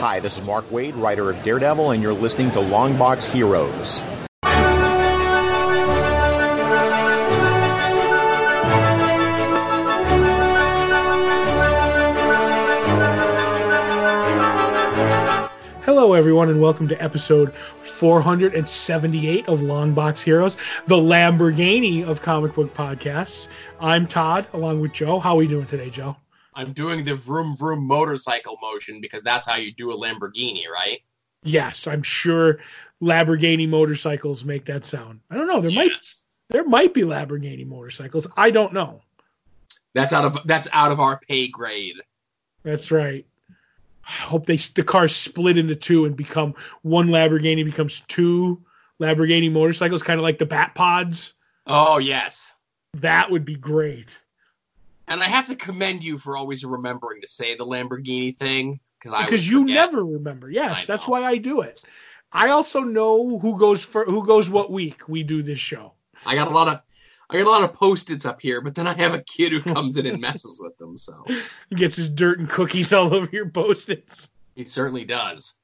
Hi, this is Mark Waid, writer of Daredevil, and you're listening to Longbox Heroes. Hello, everyone, and welcome to episode 478 of Longbox Heroes, the Lamborghini of comic book podcasts. I'm Todd, along with Joe. How are we doing today, Joe? I'm doing the vroom vroom motorcycle motion because that's how you do a Lamborghini, right? Yes, I'm sure Lamborghini motorcycles make that sound. I don't know. There might there might be Lamborghini motorcycles. I don't know. That's out of that's out of our pay grade. That's right. I hope they the cars split into two and become one Lamborghini becomes two Lamborghini motorcycles, kind of like the Bat Pods. Oh yes. That would be great. And I have to commend you for always remembering to say the Lamborghini thing because I because you forget. never remember. Yes, that's why I do it. I also know who goes for who goes what week we do this show. I got a lot of I got a lot of post-its up here, but then I have a kid who comes in and messes with them, so He gets his dirt and cookies all over your post-its. he certainly does.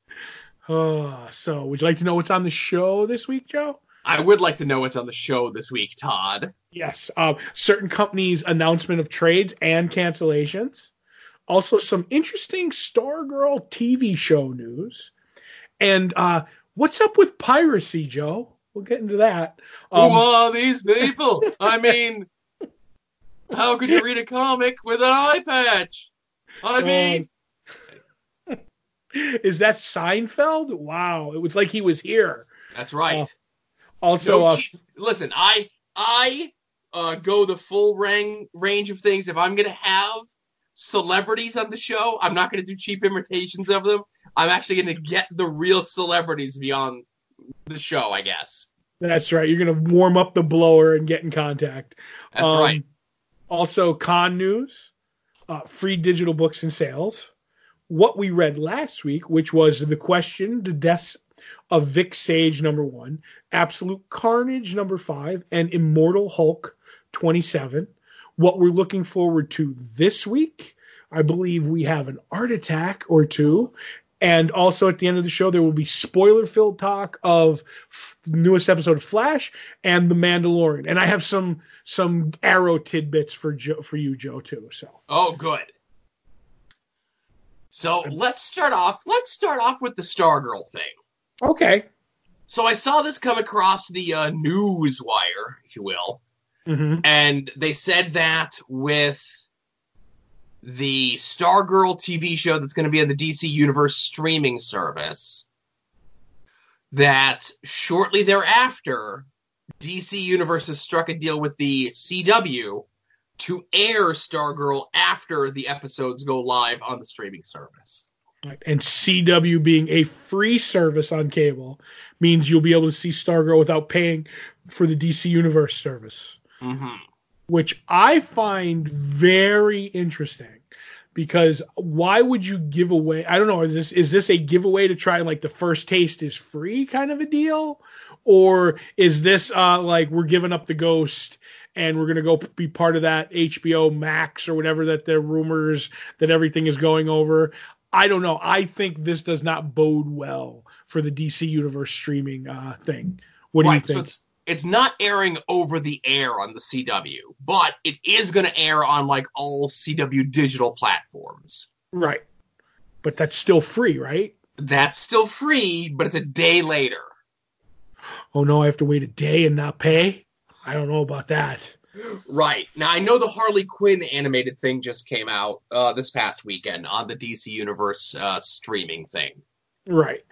Uh, so, would you like to know what's on the show this week, Joe? I would like to know what's on the show this week, Todd. Yes, um, certain companies' announcement of trades and cancellations. Also, some interesting Stargirl TV show news. And uh, what's up with piracy, Joe? We'll get into that. Um, Who are these people? I mean, how could you read a comic with an eye patch? I mean, is that Seinfeld? Wow, it was like he was here. that's right. uh, Also, no uh, listen, I I uh, go the full rang, range of things. If I'm gonna have celebrities on the show, I'm not gonna do cheap imitations of them. I'm actually gonna get the real celebrities beyond the show. I guess that's right. You're going to warm up the blower and get in contact. that's Um, right. Also, con news, uh, free digital books and sales. What we read last week, which was the question, the deaths of Vic Sage number one, Absolute Carnage number five, and Immortal Hulk 27. What we're looking forward to this week, I believe we have an art attack or two. And also at the end of the show, there will be spoiler filled talk of f- the newest episode of Flash and The Mandalorian. And I have some some arrow tidbits for Joe, for you, Joe, too. So Oh, good. So let's start off. Let's start off with the Stargirl thing. Okay, So I saw this come across the uh, news wire, if you will, mm-hmm. and they said that with the Stargirl TV show that's going to be on the DC Universe streaming service, that shortly thereafter, DC Universe has struck a deal with the CW to air Stargirl after the episodes go live on the streaming service. And CW being a free service on cable means you'll be able to see Stargirl without paying for the DC Universe service. Mm-hmm. which I find very interesting because why would you give away I don't know is this is this a giveaway to try and like the first taste is free kind of a deal or is this uh like we're giving up the ghost and we're going to go be part of that HBO Max or whatever that the rumors that everything is going over I don't know I think this does not bode well for the DC universe streaming uh thing what do right, you so think it's it's not airing over the air on the CW, but it is going to air on like all CW digital platforms. right but that's still free right That's still free, but it's a day later. oh no, I have to wait a day and not pay. I don't know about that. Right. Now I know the Harley Quinn animated thing just came out uh, this past weekend on the DC Universe uh, streaming thing. Right.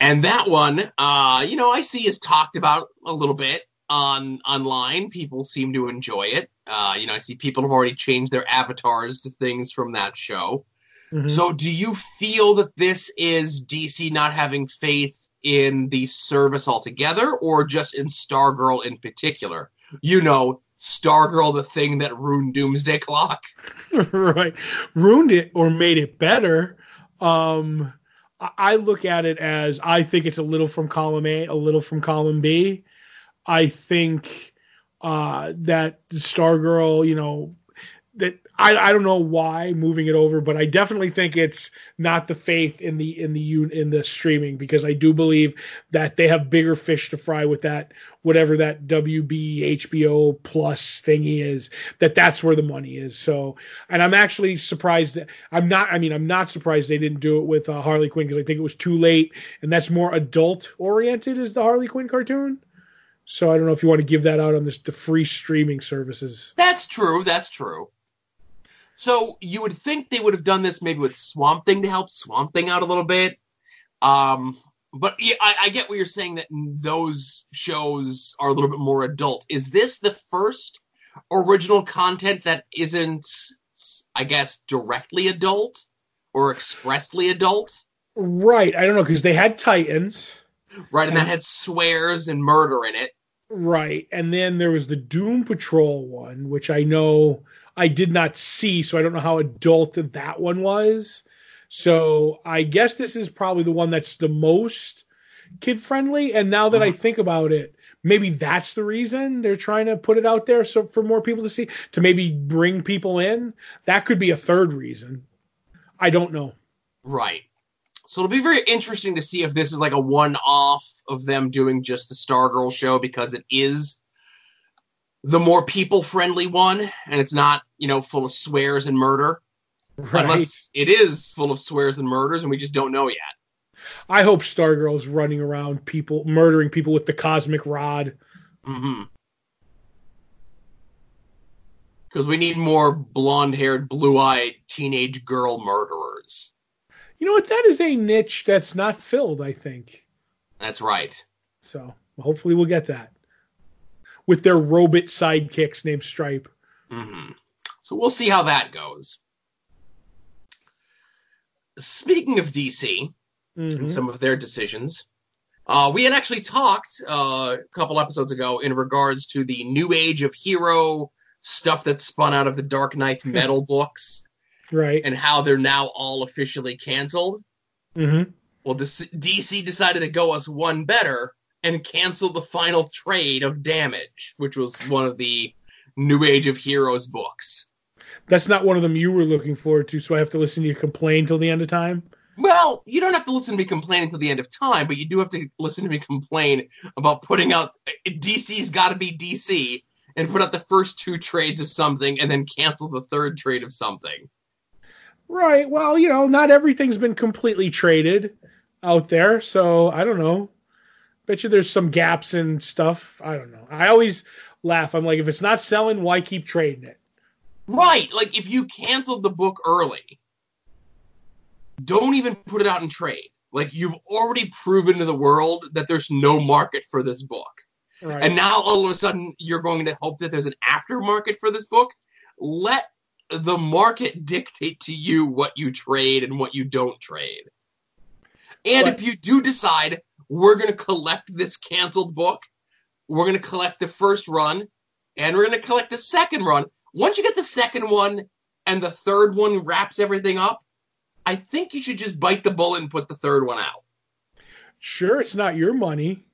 And that one, uh, you know, I see is talked about a little bit on online. People seem to enjoy it. Uh, you know, I see people have already changed their avatars to things from that show. Mhm. So, do you feel that this is DC not having faith in the service altogether, or just in Stargirl in particular? You know, Stargirl, the thing that ruined Doomsday Clock. right. Ruined it or made it better. Um, I- look at it as I think it's a little from column A, a little from column B. I think uh, that Stargirl, you know, that I, I don't know why moving it over, but I definitely think it's not the faith in the in the in the streaming because I do believe that they have bigger fish to fry with that whatever that WB HBO plus thingy is that that's where the money is. So, and I'm actually surprised that I'm not. I mean, I'm not surprised they didn't do it with uh, Harley Quinn because I think it was too late, and that's more adult oriented as the Harley Quinn cartoon. So I don't know if you want to give that out on this the free streaming services. That's true. That's true. So you would think they would have done this maybe with Swamp Thing to help Swamp Thing out a little bit. Um, but yeah, I, I get what you're saying that those shows are a little bit more adult. Is this the first original content that isn't, I guess, directly adult or expressly adult? Right. I don't know because they had Titans. Right, and, and that had swears and murder in it. Right, and then there was the Doom Patrol one, which I know I did not see, so I don't know how adult that one was. So I guess this is probably the one that's the most kid friendly. And now that I mm-hmm. think about it, maybe that's the reason they're trying to put it out there so for more people to see to maybe bring people in. That could be a third reason. I don't know. Right. So it'll be very interesting to see if this is like a one off of them doing just the Stargirl show because it is the more people friendly one and it's not, you know, full of swears and murder. Right. Unless it is full of swears and murders and we just don't know yet. I hope Stargirl's running around people murdering people with the cosmic rod. Mm-hmm. Because we need more blonde haired, blue eyed teenage girl murderers. You know what? That is a niche that's not filled, I think. That's right. So hopefully we'll get that with their robot sidekicks named Stripe. Mm-hmm. So we'll see how that goes. Speaking of DC mm-hmm. and some of their decisions, uh, we had actually talked uh, a couple episodes ago in regards to the new age of hero stuff that spun out of the Dark Nights metal books, right? And how they're now all officially canceled. Mm-hmm. Well, DC decided to go us one better and cancel the final trade of Damage, which was one of the New Age of Heroes books. That's not one of them you were looking forward to, so I have to listen to you complain till the end of time. Well, you don't have to listen to me complain until the end of time, but you do have to listen to me complain about putting out DC's got to be DC and put out the first two trades of something and then cancel the third trade of something. Right. Well, you know, not everything's been completely traded out there, so I don't know bet you there's some gaps in stuff. I don't know. I always laugh. I'm like, if it's not selling, why keep trading it? Right. Like if you canceled the book early, don't even put it out in trade. Like you've already proven to the world that there's no market for this book. Right. And now all of a sudden you're going to hope that there's an aftermarket for this book. Let the market dictate to you what you trade and what you don't trade. And if you do decide we're going to collect this canceled book. We're going to collect the first run and we're going to collect the second run. Once you get the second one and the third one wraps everything up, I think you should just bite the bullet and put the third one out. Sure, it's not your money.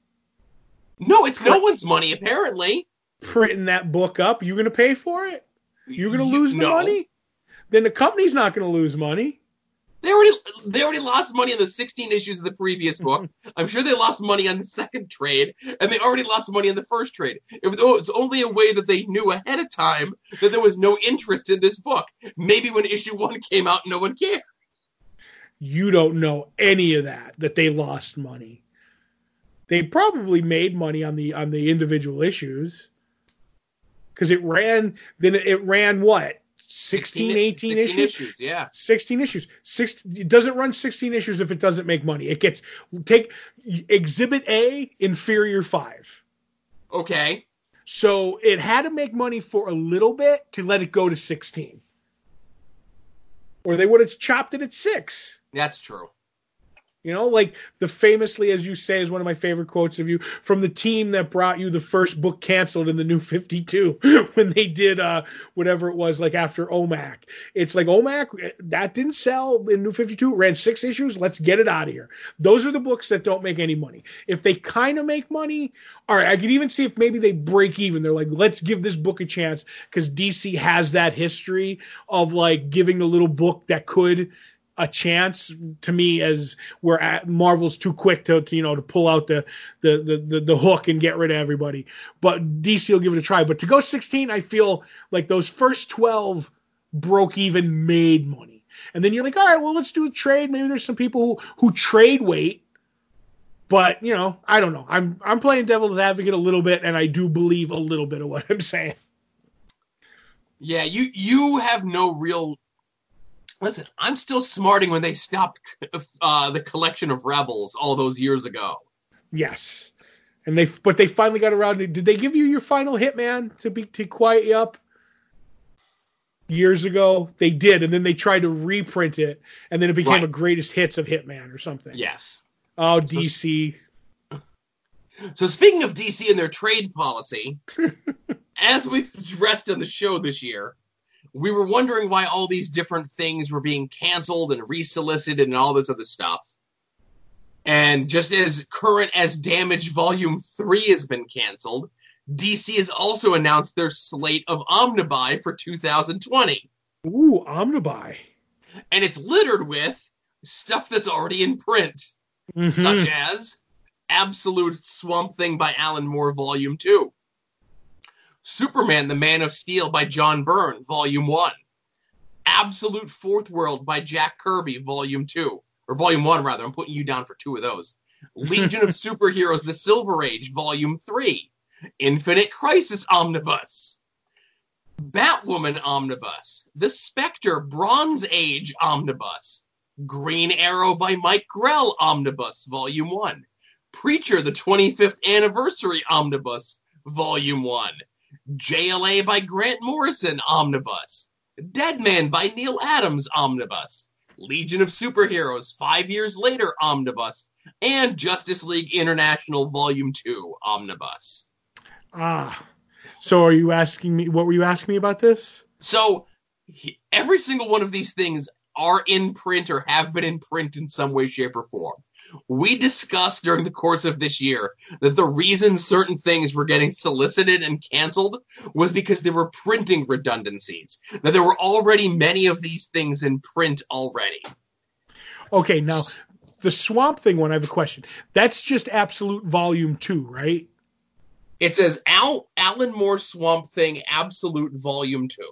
No, it's no one's money, apparently. Printing that book up, you're going to pay for it? You're going to lose the money? Then the company's not going to lose money. They already they already lost money in the 16 issues of the previous book. I'm sure they lost money on the second trade, and they already lost money on the first trade. It was only a way that they knew ahead of time that there was no interest in this book. Maybe when issue one came out, no one cared. You don't know any of that. That they lost money. They probably made money on the on the individual issues because it ran. Then it ran what 16, 18 issues? issues? Yeah. 16 issues. Six, it doesn't run 16 issues if it doesn't make money. It gets, take Exhibit A, inferior five. Okay. So it had to make money for a little bit to let it go to 16. Or they would have chopped it at six. That's true. You know, like the famously, as you say, is one of my favorite quotes of you from the team that brought you the first book canceled in the new 52 when they did uh, whatever it was, like after OMAC. It's like OMAC, that didn't sell in new 52, it ran six issues. Let's get it out of here. Those are the books that don't make any money. If they kind of make money, all right, I could even see if maybe they break even. They're like, let's give this book a chance because DC has that history of like giving the little book that could a chance to me as where Marvel's too quick to, to, you know to pull out the, the the, the the hook and get rid of everybody. But DC will give it a try. But to go 16, I feel like those first 12 broke even, made money, and then you're like, all right, well, let's do a trade. Maybe there's some people who, who trade weight. But you know, I don't know. I'm I'm playing devil's advocate a little bit, and I do believe a little bit of what I'm saying. Yeah, you you have no real Listen, I'm still smarting when they stopped uh, the collection of rebels all those years ago. Yes, and they but they finally got around. To, did they give you your final Hitman to be to quiet you up? Years ago, they did, and then they tried to reprint it, and then it became right. a greatest hits of Hitman or something. Yes. Oh, DC. So, so speaking of DC and their trade policy, as we've addressed on the show this year, we were wondering why all these different things were being canceled and resolicited and all this other stuff. And just as current as Damage Volume 3 has been canceled, DC has also announced their slate of Omnibuy for 2020. Ooh, Omnibuy. And it's littered with stuff that's already in print, mm-hmm. such as Absolute Swamp Thing by Alan Moore Volume 2. Superman, the Man of Steel by John Byrne, Volume 1. Absolute Fourth World by Jack Kirby, Volume 2. Or Volume 1, rather. I'm putting you down for two of those. Legion of Superheroes, The Silver Age, Volume 3. Infinite Crisis Omnibus. Batwoman Omnibus. The Spectre Bronze Age Omnibus. Green Arrow by Mike Grell Omnibus, Volume 1. Preacher, the 25th Anniversary Omnibus, Volume 1. JLA by Grant Morrison Omnibus, Dead Man by Neal Adams Omnibus, Legion of Superheroes Five Years Later Omnibus, and Justice League International Volume 2 Omnibus. Ah. So are you asking me what were you asking me about this? So every single one of these things are in print or have been in print in some way, shape, or form we discussed during the course of this year that the reason certain things were getting solicited and canceled was because there were printing redundancies. That there were already many of these things in print already. Okay, now the Swamp Thing one, I have a question. That's just Absolute Volume 2, right? It says Al- Alan Moore Swamp Thing Absolute Volume 2.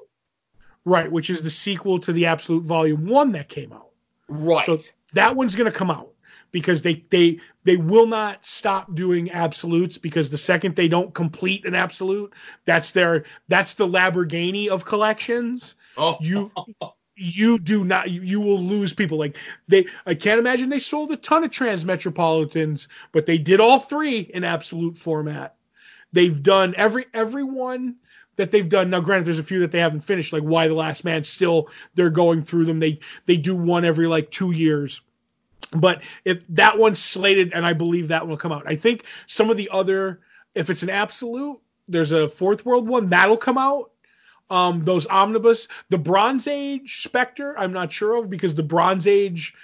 Right, which is the sequel to the Absolute Volume 1 that came out. Right. So that one's going to come out because they they they will not stop doing absolutes because the second they don't complete an absolute, that's their that's the Lamborghini of collections. Oh. You you do not you, you will lose people like they I can't imagine they sold a ton of transmetropolitans, but they did all three in absolute format. They've done every everyone that they've done. Now, granted, there's a few that they haven't finished, like Y the Last Man. Still, they're going through them. They they do one every like two years. But if that one's slated, and I believe that one will come out. I think some of the other, if it's an absolute, there's a fourth world one that'll come out. Um, those omnibus, the Bronze Age Spectre, I'm not sure of because the Bronze Age,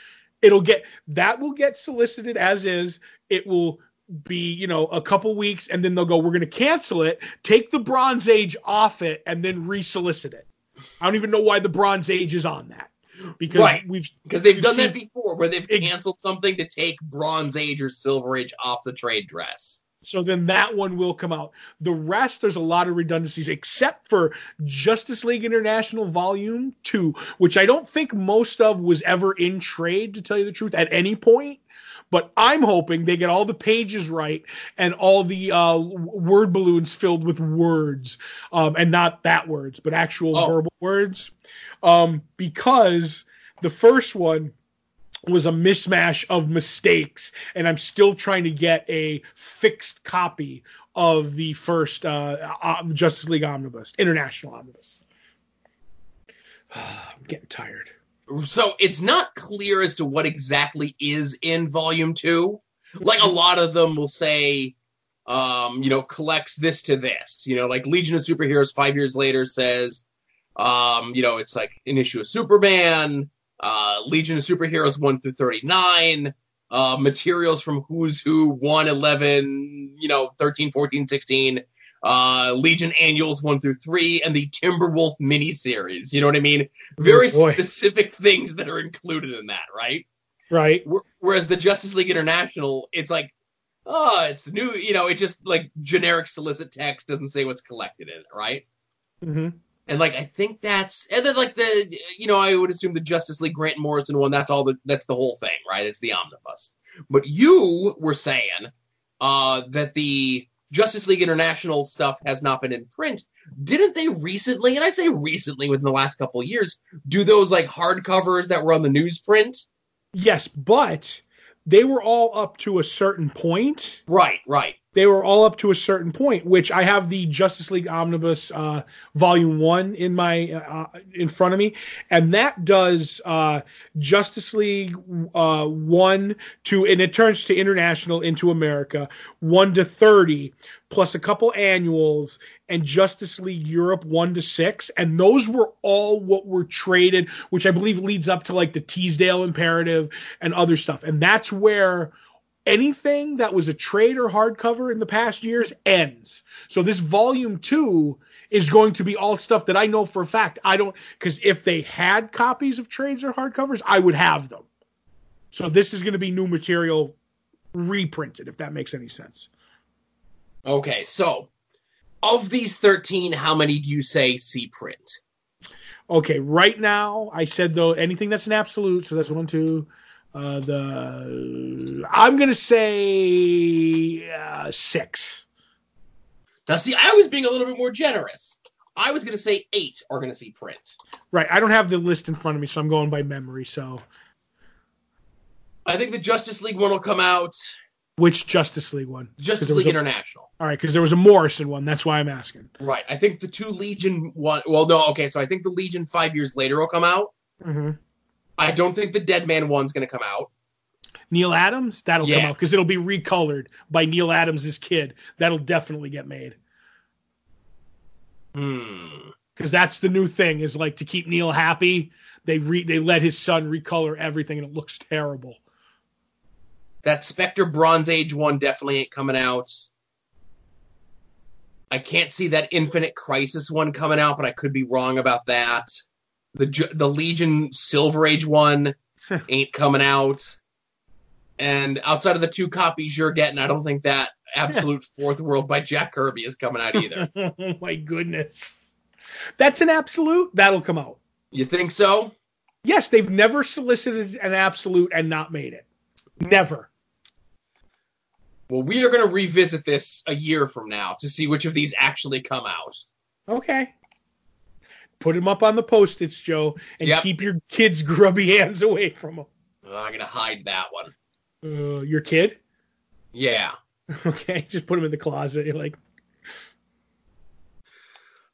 it'll get that will get solicited as is. It will be you know a couple weeks, and then they'll go, we're going to cancel it, take the Bronze Age off it, and then resolicit it. I don't even know why the Bronze Age is on that because right. we've because they've we've done seen, that before where they've canceled something to take Bronze Age or Silver Age off the trade dress. So then that one will come out. The rest, there's a lot of redundancies, except for Justice League International Volume 2, which I don't think most of was ever in trade, to tell you the truth, at any point. But I'm hoping they get all the pages right and all the uh, word balloons filled with words, um, and not that words, but actual oh. verbal words um, because the first one was a mismatch of mistakes, and I'm still trying to get a fixed copy of the first uh, uh Justice League Omnibus, International Omnibus. I'm getting tired. So it's not clear as to what exactly is in volume two. Like a lot of them will say, um, you know, collects this to this. You know, like Legion of Superheroes five years later says, um, you know, it's like an issue of Superman, uh, Legion of Superheroes 1 through 39, uh, materials from Who's Who 1, 11, you know, 13, 14, 16, uh, Legion Annuals 1 through 3, and the Timberwolf miniseries. You know what I mean? Very Oh, specific things that are included in that, right? Right. Whereas the Justice League International, it's like, oh, it's new, you know, it just like generic solicit text doesn't say what's collected in it, right? Mm-hmm. And like I think that's and then like the you know I would assume the Justice League Grant Morrison one that's all the that's the whole thing right it's the omnibus but you were saying uh that the Justice League International stuff has not been in print. Didn't they recently and I say recently within the last couple of years do those like hardcovers that were on the newsprint? Yes, but they were all up to a certain point. right right They were all up to a certain point, which I have the Justice League Omnibus uh, Volume One in my uh, in front of me, and that does uh, Justice League uh, one to, and it turns to International into America one to thirty, plus a couple annuals, and Justice League Europe one to six, and those were all what were traded, which I believe leads up to like the Teasdale Imperative and other stuff, and that's where anything that was a trade or hardcover in the past years ends. So this volume two is going to be all stuff that I know for a fact I don't because if they had copies of trades or hardcovers, I would have them. So this is going to be new material reprinted, if that makes any sense. okay so of these 13 how many do you say see print Okay, right now I said though anything that's an absolute, so that's one, two. Uh, the I'm gonna say uh, six. now see I was being a little bit more generous I was gonna say eight are gonna see print Right, I don't have the list in front of me, so I'm going by memory. So I think the Justice League one will come out. which Justice League one? Justice League a- International. All right, because there was a Morrison one. That's why I'm asking. Right. I think the two Legion one. Well, no. Okay. So I think the Legion five years later will come out. Mm-hmm. I don't think the Dead Man one's going to come out. Neal Adams, that'll come out because it'll be recolored by Neal Adams' kid. That'll definitely get made Hmm. because that's the new thing. Is like to keep Neal happy. They re they let his son recolor everything, and it looks terrible. That Spectre Bronze Age one definitely ain't coming out. I can't see that Infinite Crisis one coming out, but I could be wrong about that. The the Legion Silver Age one ain't coming out. And outside of the two copies you're getting, I don't think that Absolute Fourth World by Jack Kirby is coming out either. oh my goodness, that's an absolute. That'll come out. You think so? Yes, they've never solicited an absolute and not made it. Never. Well, we are going to revisit this a year from now to see which of these actually come out. Okay. Put them up on the post-its, Joe, and Yep. keep your kids' grubby hands away from them. I'm to hide that one. Uh, your kid? Yeah. Okay, just put them in the closet. You're like,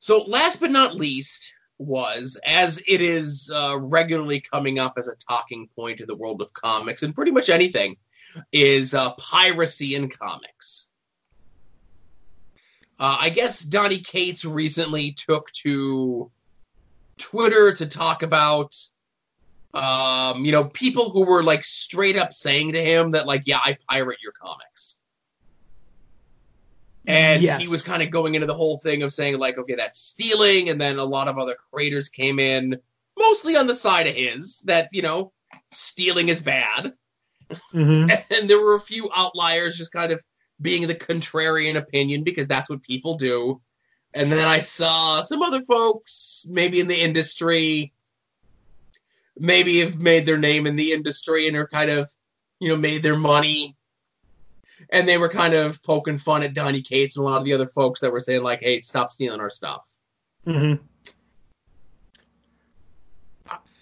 So, last but not least, was as it is uh, regularly coming up as a talking point in the world of comics and pretty much anything, is uh, piracy in comics. Uh, I guess Donny Cates recently took to Twitter to talk about, um, you know, people who were like straight up saying to him that, like, yeah, I pirate your comics. And Yes. he was kind of going into the whole thing of saying, like, okay, that's stealing. And then a lot of other creators came in, mostly on the side of his, that, you know, stealing is bad. mhm. And there were a few outliers just kind of being the contrarian opinion because that's what people do. And then I saw some other folks, maybe in the industry, maybe have made their name in the industry and are kind of, you know, made their money. And they were kind of poking fun at Donny Cates and a lot of the other folks that were saying, like, hey, stop stealing our stuff. Mhm.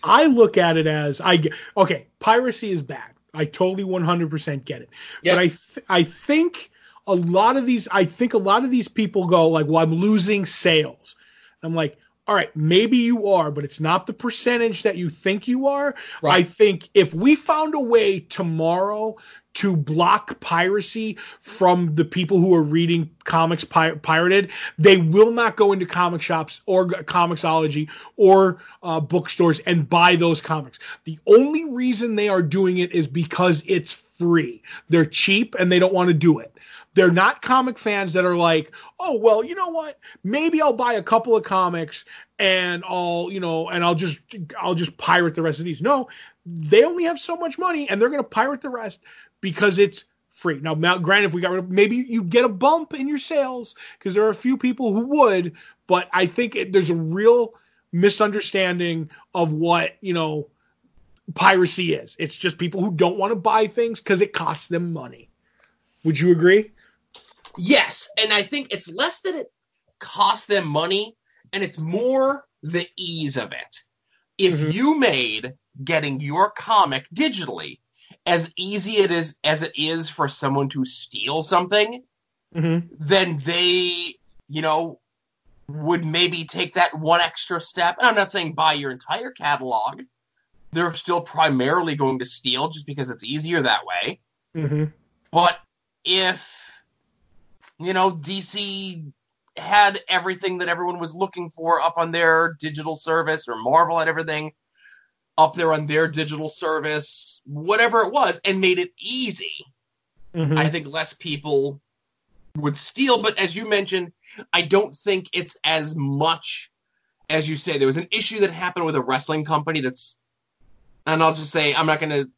I look at it as I okay. Piracy is bad. I totally 100% get it. Yep. But I th- I think a lot of these I think a lot of these people go like, "Well, I'm losing sales." I'm like, all right, maybe you are, but it's not the percentage that you think you are. Right. I think if we found a way tomorrow to block piracy from the people who are reading comics pi- pirated, they will not go into comic shops or Comixology or uh, bookstores and buy those comics. The only reason they are doing it is because it's free. They're cheap and they don't want to do it. They're not comic fans that are like, oh well, you know what? Maybe I'll buy a couple of comics and I'll, you know, and I'll just I'll just pirate the rest of these. No, they only have so much money and they're going to pirate the rest because it's free. Now, now granted, if we got rid of, maybe you get a bump in your sales because there are a few people who would, but I think it, there's a real misunderstanding of what you know piracy is. It's just people who don't want to buy things because it costs them money. Would you agree? Yes, and I think it's less that it costs them money, and it's more the ease of it. If Mhm. you made getting your comic digitally as easy it is as it is for someone to steal something, Mm-hmm. then they, you know, would maybe take that one extra step. And I'm not saying buy your entire catalog. They're still primarily going to steal just because it's easier that way. Mm-hmm. But if you know DC had everything that everyone was looking for up on their digital service, or Marvel had everything up there on their digital service, whatever it was, and made it easy, Mm-hmm. I think less people would steal. But as you mentioned, I don't think it's as much as you say. There was an issue that happened with a wrestling company that's, and I'll just say I'm not going to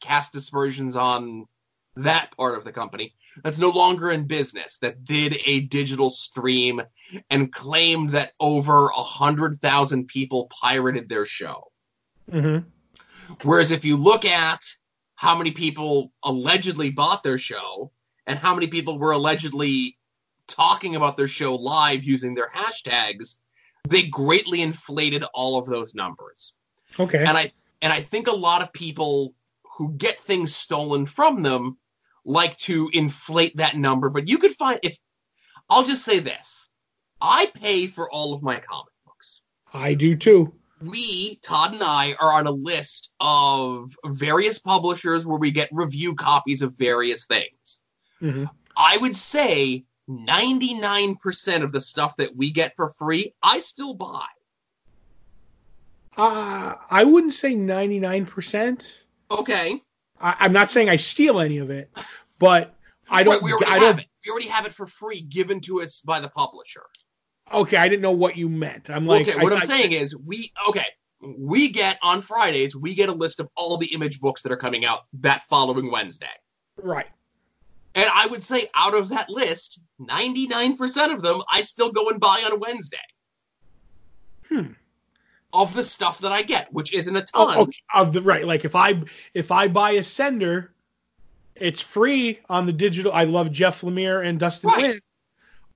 cast dispersions on that part of the company that's no longer in business that did a digital stream and claimed that over a hundred thousand people pirated their show. mm-hmm. Whereas if you look at how many people allegedly bought their show and how many people were allegedly talking about their show live using their hashtags, they greatly inflated all of those numbers. Okay. And I and I think a lot of people who get things stolen from them like to inflate that number, but you could find if I'll just say this. I pay for all of my comic books I do too. we, Todd and I, are on a list of various publishers where we get review copies of various things. Mm-hmm. I would say 99% of the stuff that we get for free, I still buy. Uh, I wouldn't say 99%. Okay. I, I'm not saying I steal any of it, but I don't. Wait, we already I have don't. it. We already have it for free given to us by the publisher. Okay, I didn't know what you meant. I'm like, okay, what I, am saying is we okay, we get on Fridays, we get a list of all the image books that are coming out that following Wednesday. right. And I would say out of that list, 99% of them I still go and buy on a Wednesday. Hmm. Of the stuff that I get, which isn't a oh, ton. Oh, okay. Of the right, like if I if I buy Ascender, it's free on the digital. I love Jeff Lemire and Dustin Right.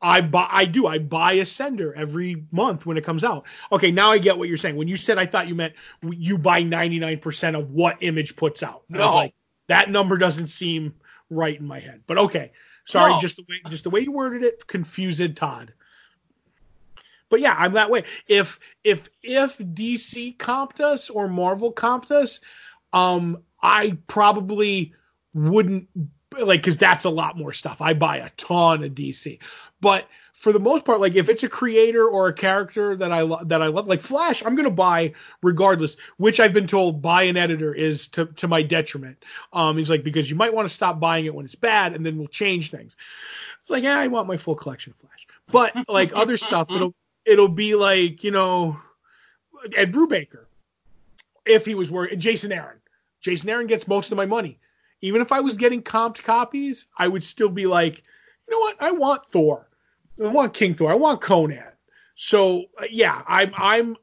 I buy. I do. I buy Ascender every month when it comes out. Okay, now I get what you're saying. When you said, I thought you meant you buy 99% of what Image puts out. No. like, that number doesn't seem right in my head. But okay, sorry. No. Just the way just the way you worded it confused Todd. But yeah, I'm that way. If if if DC comped us or Marvel comped us, um, I probably wouldn't like because that's a lot more stuff. I buy a ton of DC, but for the most part, like if it's a creator or a character that I lo- that I love, like Flash, I'm gonna buy regardless. Which I've been told by an editor is to to my detriment. Um, he's like because you might want to stop buying it when it's bad, and then we'll change things. It's like yeah, I want my full collection of Flash, but like other stuff, it'll it'll be like you know Ed Brubaker if he was working Jason Aaron. Jason Aaron gets most of my money. Even if I was getting comped copies, I would still be like, you know what? I want Thor. I want King Thor. I want Conan. So uh, yeah, I'm I'm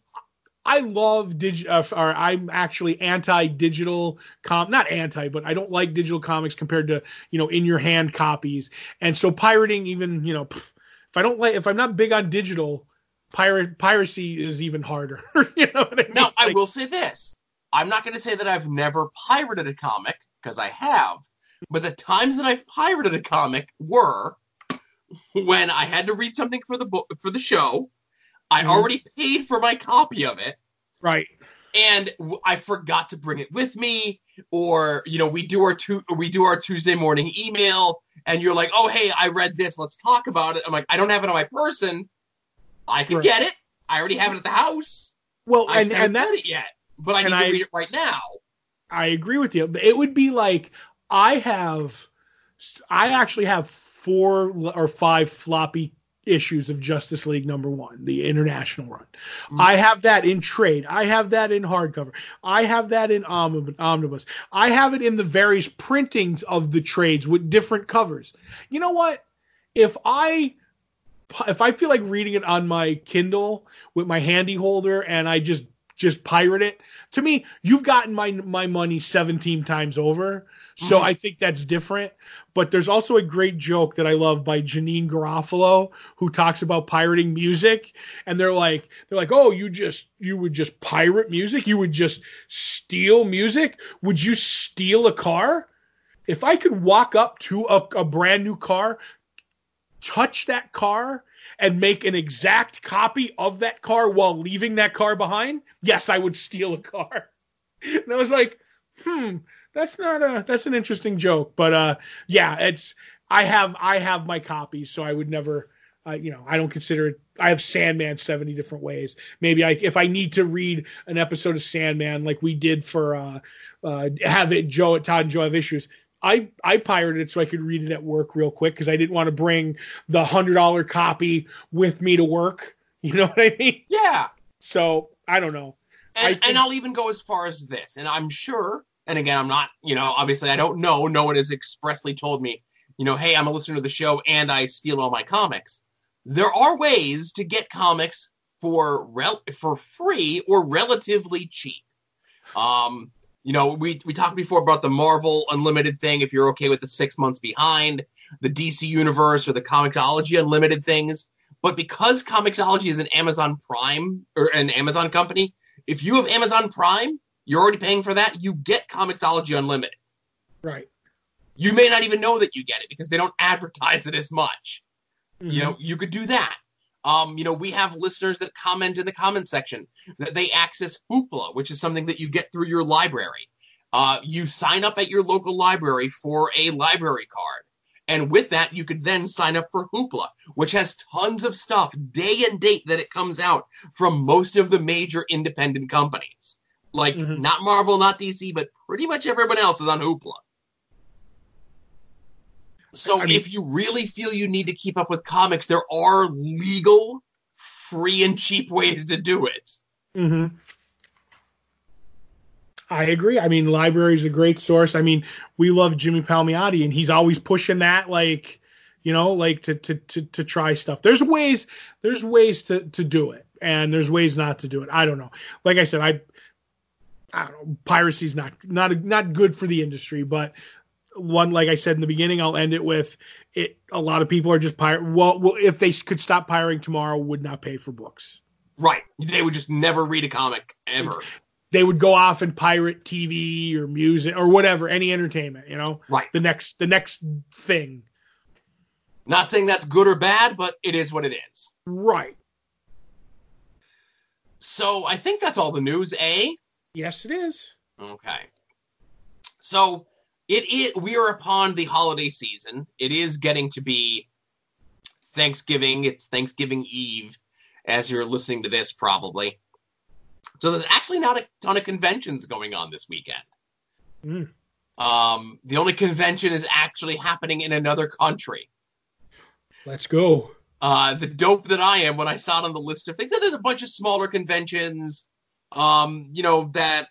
I love digital. Uh, or I'm actually anti-digital com. Not anti, but I don't like digital comics compared to you know in your hand copies. And so pirating, even you know, if I don't like, if I'm not big on digital, pirate piracy is even harder. you know what I mean? Now, I Like, will say this. I'm not going to say that I've never pirated a comic, because I have. But the times that I've pirated a comic were when I had to read something for the book for the show. I Mhm. already paid for my copy of it, Right. and w- I forgot to bring it with me, or you know, we do our tu- we do our Tuesday morning email, and you're like, "Oh, hey, I read this. Let's talk about it." I'm like, "I don't have it on my person. I can Right. get it. I already have it at the house. Well, I and and haven't that read it yet, but I and need I- to read it right now." I agree with you. It would be like I have, I actually have four or five floppy issues of Justice League number one, the international run. Mhm. I have that in trade. I have that in hardcover. I have that in omnibus. I have it in the various printings of the trades with different covers. You know what? If I if I feel like reading it on my Kindle with my handy holder and I just just pirate it, to me, you've gotten my my money 17 times over. So Mhm. I think that's different. But there's also a great joke that I love by Janeane Garofalo who talks about pirating music. And they're like, they're like, oh, you just you would just pirate music? You would just steal music? Would you steal a car? If I could walk up to a, a brand new car, touch that car, and make an exact copy of that car while leaving that car behind, yes, I would steal a car. And I was like, hmm, that's not a that's an interesting joke, but uh, yeah, it's I have I have my copies, so I would never, uh, you know, I don't consider it. I have Sandman seventy different ways. Maybe I if I need to read an episode of Sandman like we did for uh, uh, have it Joe Todd and Joe have issues. I I pirated it so I could read it at work real quick because I didn't want to bring the hundred dollar copy with me to work. You know what I mean? Yeah, So I don't know. I and, think- and I'll even go as far as this, and I'm sure. And again, I'm not, you know, obviously I don't know. No one has expressly told me, you know, hey, I'm a listener to the show and I steal all my comics. There are ways to get comics for rel- for free or relatively cheap. Um, you know, we we talked before about the Marvel Unlimited thing. If you're okay with the six months behind, the DC Universe or the Comixology Unlimited things. But because Comixology is an Amazon Prime or an Amazon company, if you have Amazon Prime, you're already paying for that. You get Comixology Unlimited. Right. You may not even know that you get it because they don't advertise it as much. Mm-hmm. You know, you could do that. Um, you know, we have listeners that comment in the comment section that they access Hoopla, which is something that you get through your library. Uh, you sign up at your local library for a library card. And with that, you could then sign up for Hoopla, which has tons of stuff, day and date that it comes out from most of the major independent companies. Like, Mhm. not Marvel, not DC, but pretty much everyone else is on Hoopla. So I mean- if you really feel you need to keep up with comics, there are legal, free, and cheap ways to do it. hmm I agree. I mean, library is a great source. I mean, we love Jimmy Palmiotti, and he's always pushing that, like, you know, like to to to, to try stuff. There's ways. There's ways to to do it, and there's ways not to do it. I don't know. Like I said, I. I don't know. Piracy's not not not good for the industry, but one like I said in the beginning, I'll end it with it. A lot of people are just pirate. Well, well, if they could stop pirating tomorrow, would not pay for books. Right. They would just never read a comic ever. they would go off and pirate TV or music or whatever, any entertainment, you know, Right. the next the next thing. Not saying that's good or bad, but it is what it is. Right. So I think that's all the news, eh? Yes, it is. Okay. So it is we are upon the holiday season. It is getting to be Thanksgiving. It's Thanksgiving Eve as you're listening to this probably. So there's actually not a ton of conventions going on this weekend. Mm. Um, the only convention is actually happening in another country. Let's go. Uh, the dope that I am when I saw it on the list of things. There's a bunch of smaller conventions, um, you know, that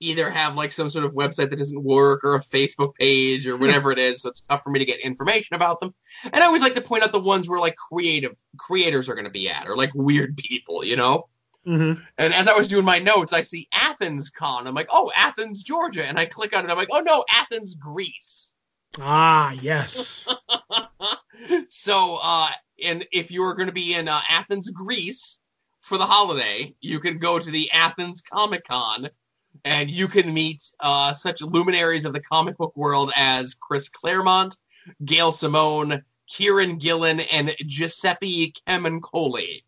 either have like some sort of website that doesn't work or a Facebook page or whatever it is. So it's tough for me to get information about them. And I always like to point out the ones where like creative creators are going to be at or like weird people, you know? hmm And as I was doing my notes, I see Athens Con. I'm like, oh, Athens, Georgia. And I click on it. I'm like, oh no, Athens, Greece. Ah, yes. so, uh, and if you're going to be in uh, Athens, Greece for the holiday, you can go to the Athens Comic Con and you can meet uh, such luminaries of the comic book world as Chris Claremont, Gail Simone, Kieron Gillen, and Giuseppe Camuncoli.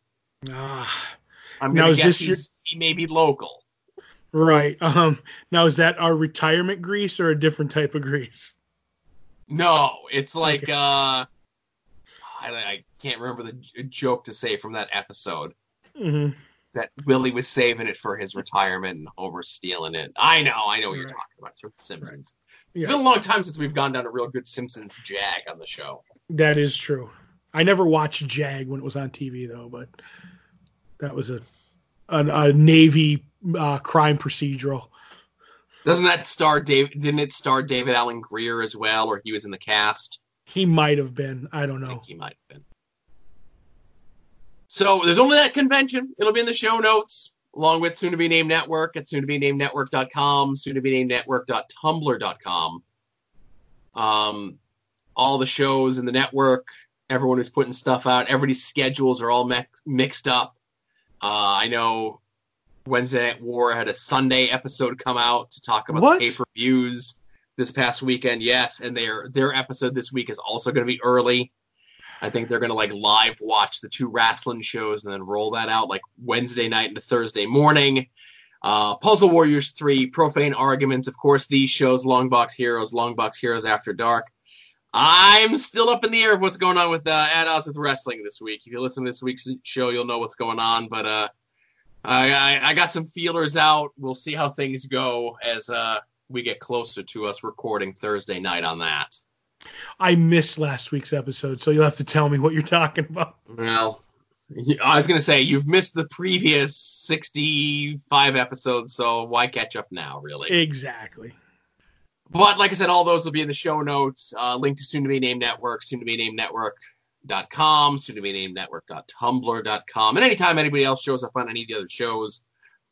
Ah, I'm Now, going is to guess this your- he's, he may be local. right. Um, now is that our retirement grease or a different type of grease? No, it's like Okay. uh, I, I can't remember the joke to say from that episode hmm that Willie was saving it for his retirement and Homer stealing it. I know, I know what you're Right. talking about. It's The Simpsons. It's Yeah, been a long time since we've gone down a real good Simpsons jag on the show. that is true. I never watched Jag when it was on TV though, but that was a a, a Navy uh, crime procedural. Doesn't that star David? Didn't it star David Alan Grier as well, or he was in the cast? He might have been. I don't I know. think he might have been. So there's only that convention. It'll be in the show notes, along with soon to be named network at soon to be named network.com, soon to be named network.tumblr.com. Um, all the shows in the network, everyone who's putting stuff out, everybody's schedules are all mix- mixed up. Uh, I know Wednesday Night War had a Sunday episode come out to talk about What? the pay per views this past weekend. Yes, and their their episode this week is also going to be early. I think they're going to like live watch the two wrestling shows and then roll that out like Wednesday night into Thursday morning. Uh, Puzzle Warriors 3, Profane Arguments, of course, these shows, Longbox Heroes, Longbox Heroes After Dark. I'm still up in the air of what's going on with uh, At Odds with Wrestling this week. If you listen to this week's show, you'll know what's going on. But uh, I, I, I got some feelers out. We'll see how things go as uh, we get closer to us recording Thursday night on that. I missed last week's episode, so you'll have to tell me what you're talking about. Well, I was going to say, you've missed the previous 65 episodes, so why catch up now, really? Exactly. But like I said, all those will be in the show notes. Uh, link to soon to be named network, soon to be named network.com, soon to be named network.tumblr.com. And anytime anybody else shows up on any of the other shows,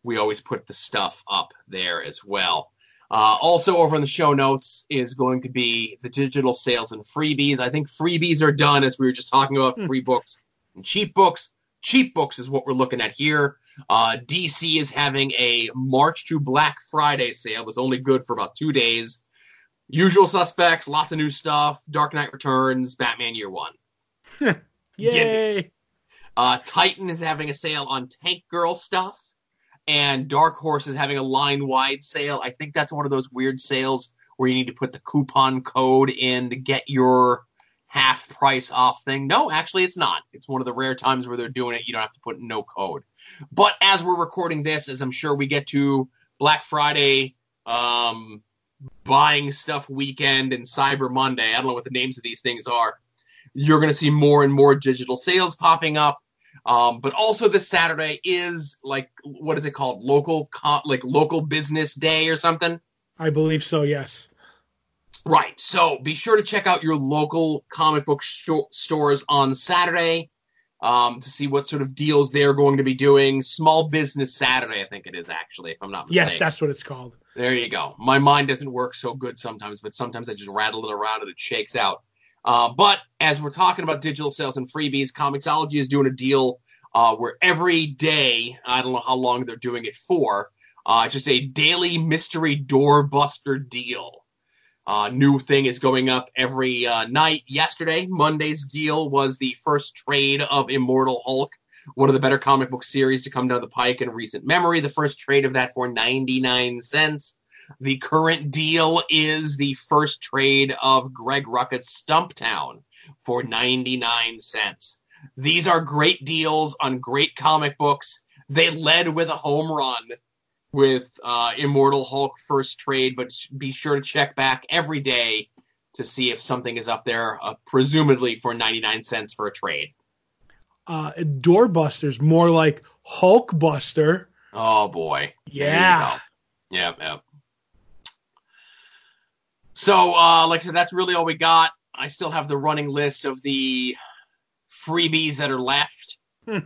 we always put the stuff up there as well. Uh, also, over in the show notes is going to be the digital sales and freebies. I think freebies are done as we were just talking about Hmm. free books and cheap books. Cheap books is what we're looking at here. Uh, DC is having a March to Black Friday sale that's only good for about two days. Usual suspects, lots of new stuff. Dark Knight Returns, Batman Year One. Yay! Uh, Titan is having a sale on Tank Girl stuff, and Dark Horse is having a line wide sale. I think that's one of those weird sales where you need to put the coupon code in to get your half price off thing. No, actually, it's not. It's one of the rare times where they're doing it. You don't have to put no code. But as we're recording this, as I'm sure we get to Black Friday, um, buying stuff weekend, and Cyber Monday, I don't know what the names of these things are. You're going to see more and more digital sales popping up. Um, but also this Saturday is like what is it called? Local co- like local business day or something. I believe so. Yes. Right. So be sure to check out your local comic book sh- stores on Saturday um, to see what sort of deals they're going to be doing. Small Business Saturday, I think it is actually, if I'm not mistaken. Yes, that's what it's called. There you go. My mind doesn't work so good sometimes, but sometimes I just rattle it around and it shakes out. Uh, but as we're talking about digital sales and freebies, Comixology is doing a deal uh, where every day, I don't know how long they're doing it for, uh, just a daily mystery doorbuster deal. Uh, new thing is going up every uh, night. Yesterday, Monday's deal was the first trade of Immortal Hulk, one of the better comic book series to come down the pike in recent memory. The first trade of that for 99 cents. The current deal is the first trade of Greg Rucka's Stumptown for 99 cents. These are great deals on great comic books. They led with a home run with uh, Immortal Hulk first trade, but be sure to check back every day to see if something is up there, uh, presumably for 99 cents for a trade. Uh, Doorbusters, more like Hulkbuster. Oh boy. Yeah. Yep, yep. So, uh, like I said, that's really all we got. I still have the running list of the freebies that are left. Hmm.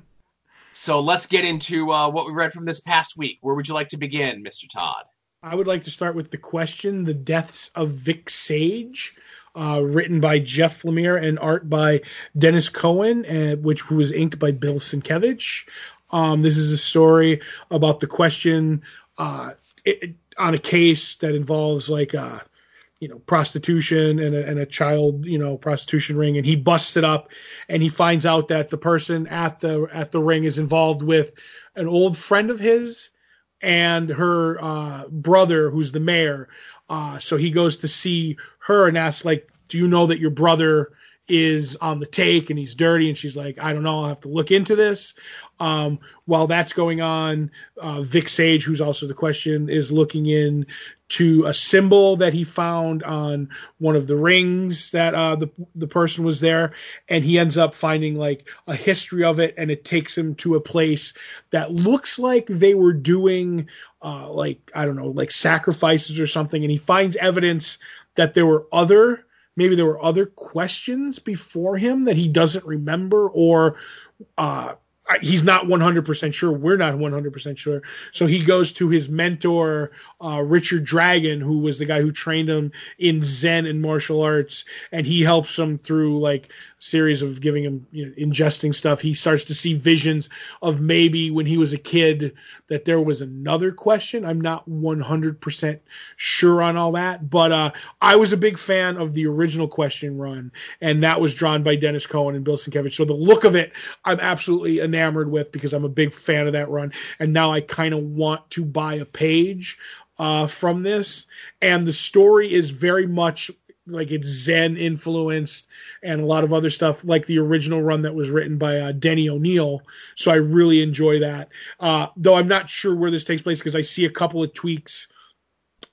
So let's get into uh, what we read from this past week. Where would you like to begin, Mr. Todd? I would like to start with the question The Deaths of Vic Sage, uh, written by Jeff Lemire and art by Denys Cowan, uh, which was inked by Bill Sienkiewicz. Um, this is a story about the question uh, it, on a case that involves like uh, you know prostitution and a, and a child you know prostitution ring and he busts it up and he finds out that the person at the at the ring is involved with an old friend of his and her uh, brother who's the mayor. Uh, so he goes to see her and asks like do you know that your brother is on the take and he's dirty and she's like i don't know i'll have to look into this. Um, while that's going on uh, vic sage who's also the question is looking in to a symbol that he found on one of the rings that uh, the the person was there, and he ends up finding like a history of it, and it takes him to a place that looks like they were doing uh, like I don't know, like sacrifices or something, and he finds evidence that there were other maybe there were other questions before him that he doesn't remember or uh, he's not 100% sure. We're not 100% sure. So he goes to his mentor, uh, Richard Dragon, who was the guy who trained him in Zen and martial arts. And he helps him through like series of giving him, you know, ingesting stuff. He starts to see visions of maybe when he was a kid that there was another question. I'm not 100% sure on all that, but, uh, I was a big fan of the original question run and that was drawn by Denys Cowan and Bill Sienkiewicz. So the look of it, I'm absolutely enamored with because I'm a big fan of that run. And now I kind of want to buy a page uh, from this. And the story is very much like it's Zen influenced and a lot of other stuff like the original run that was written by uh, Denny O'Neil. So I really enjoy that. Uh, though I'm not sure where this takes place because I see a couple of tweaks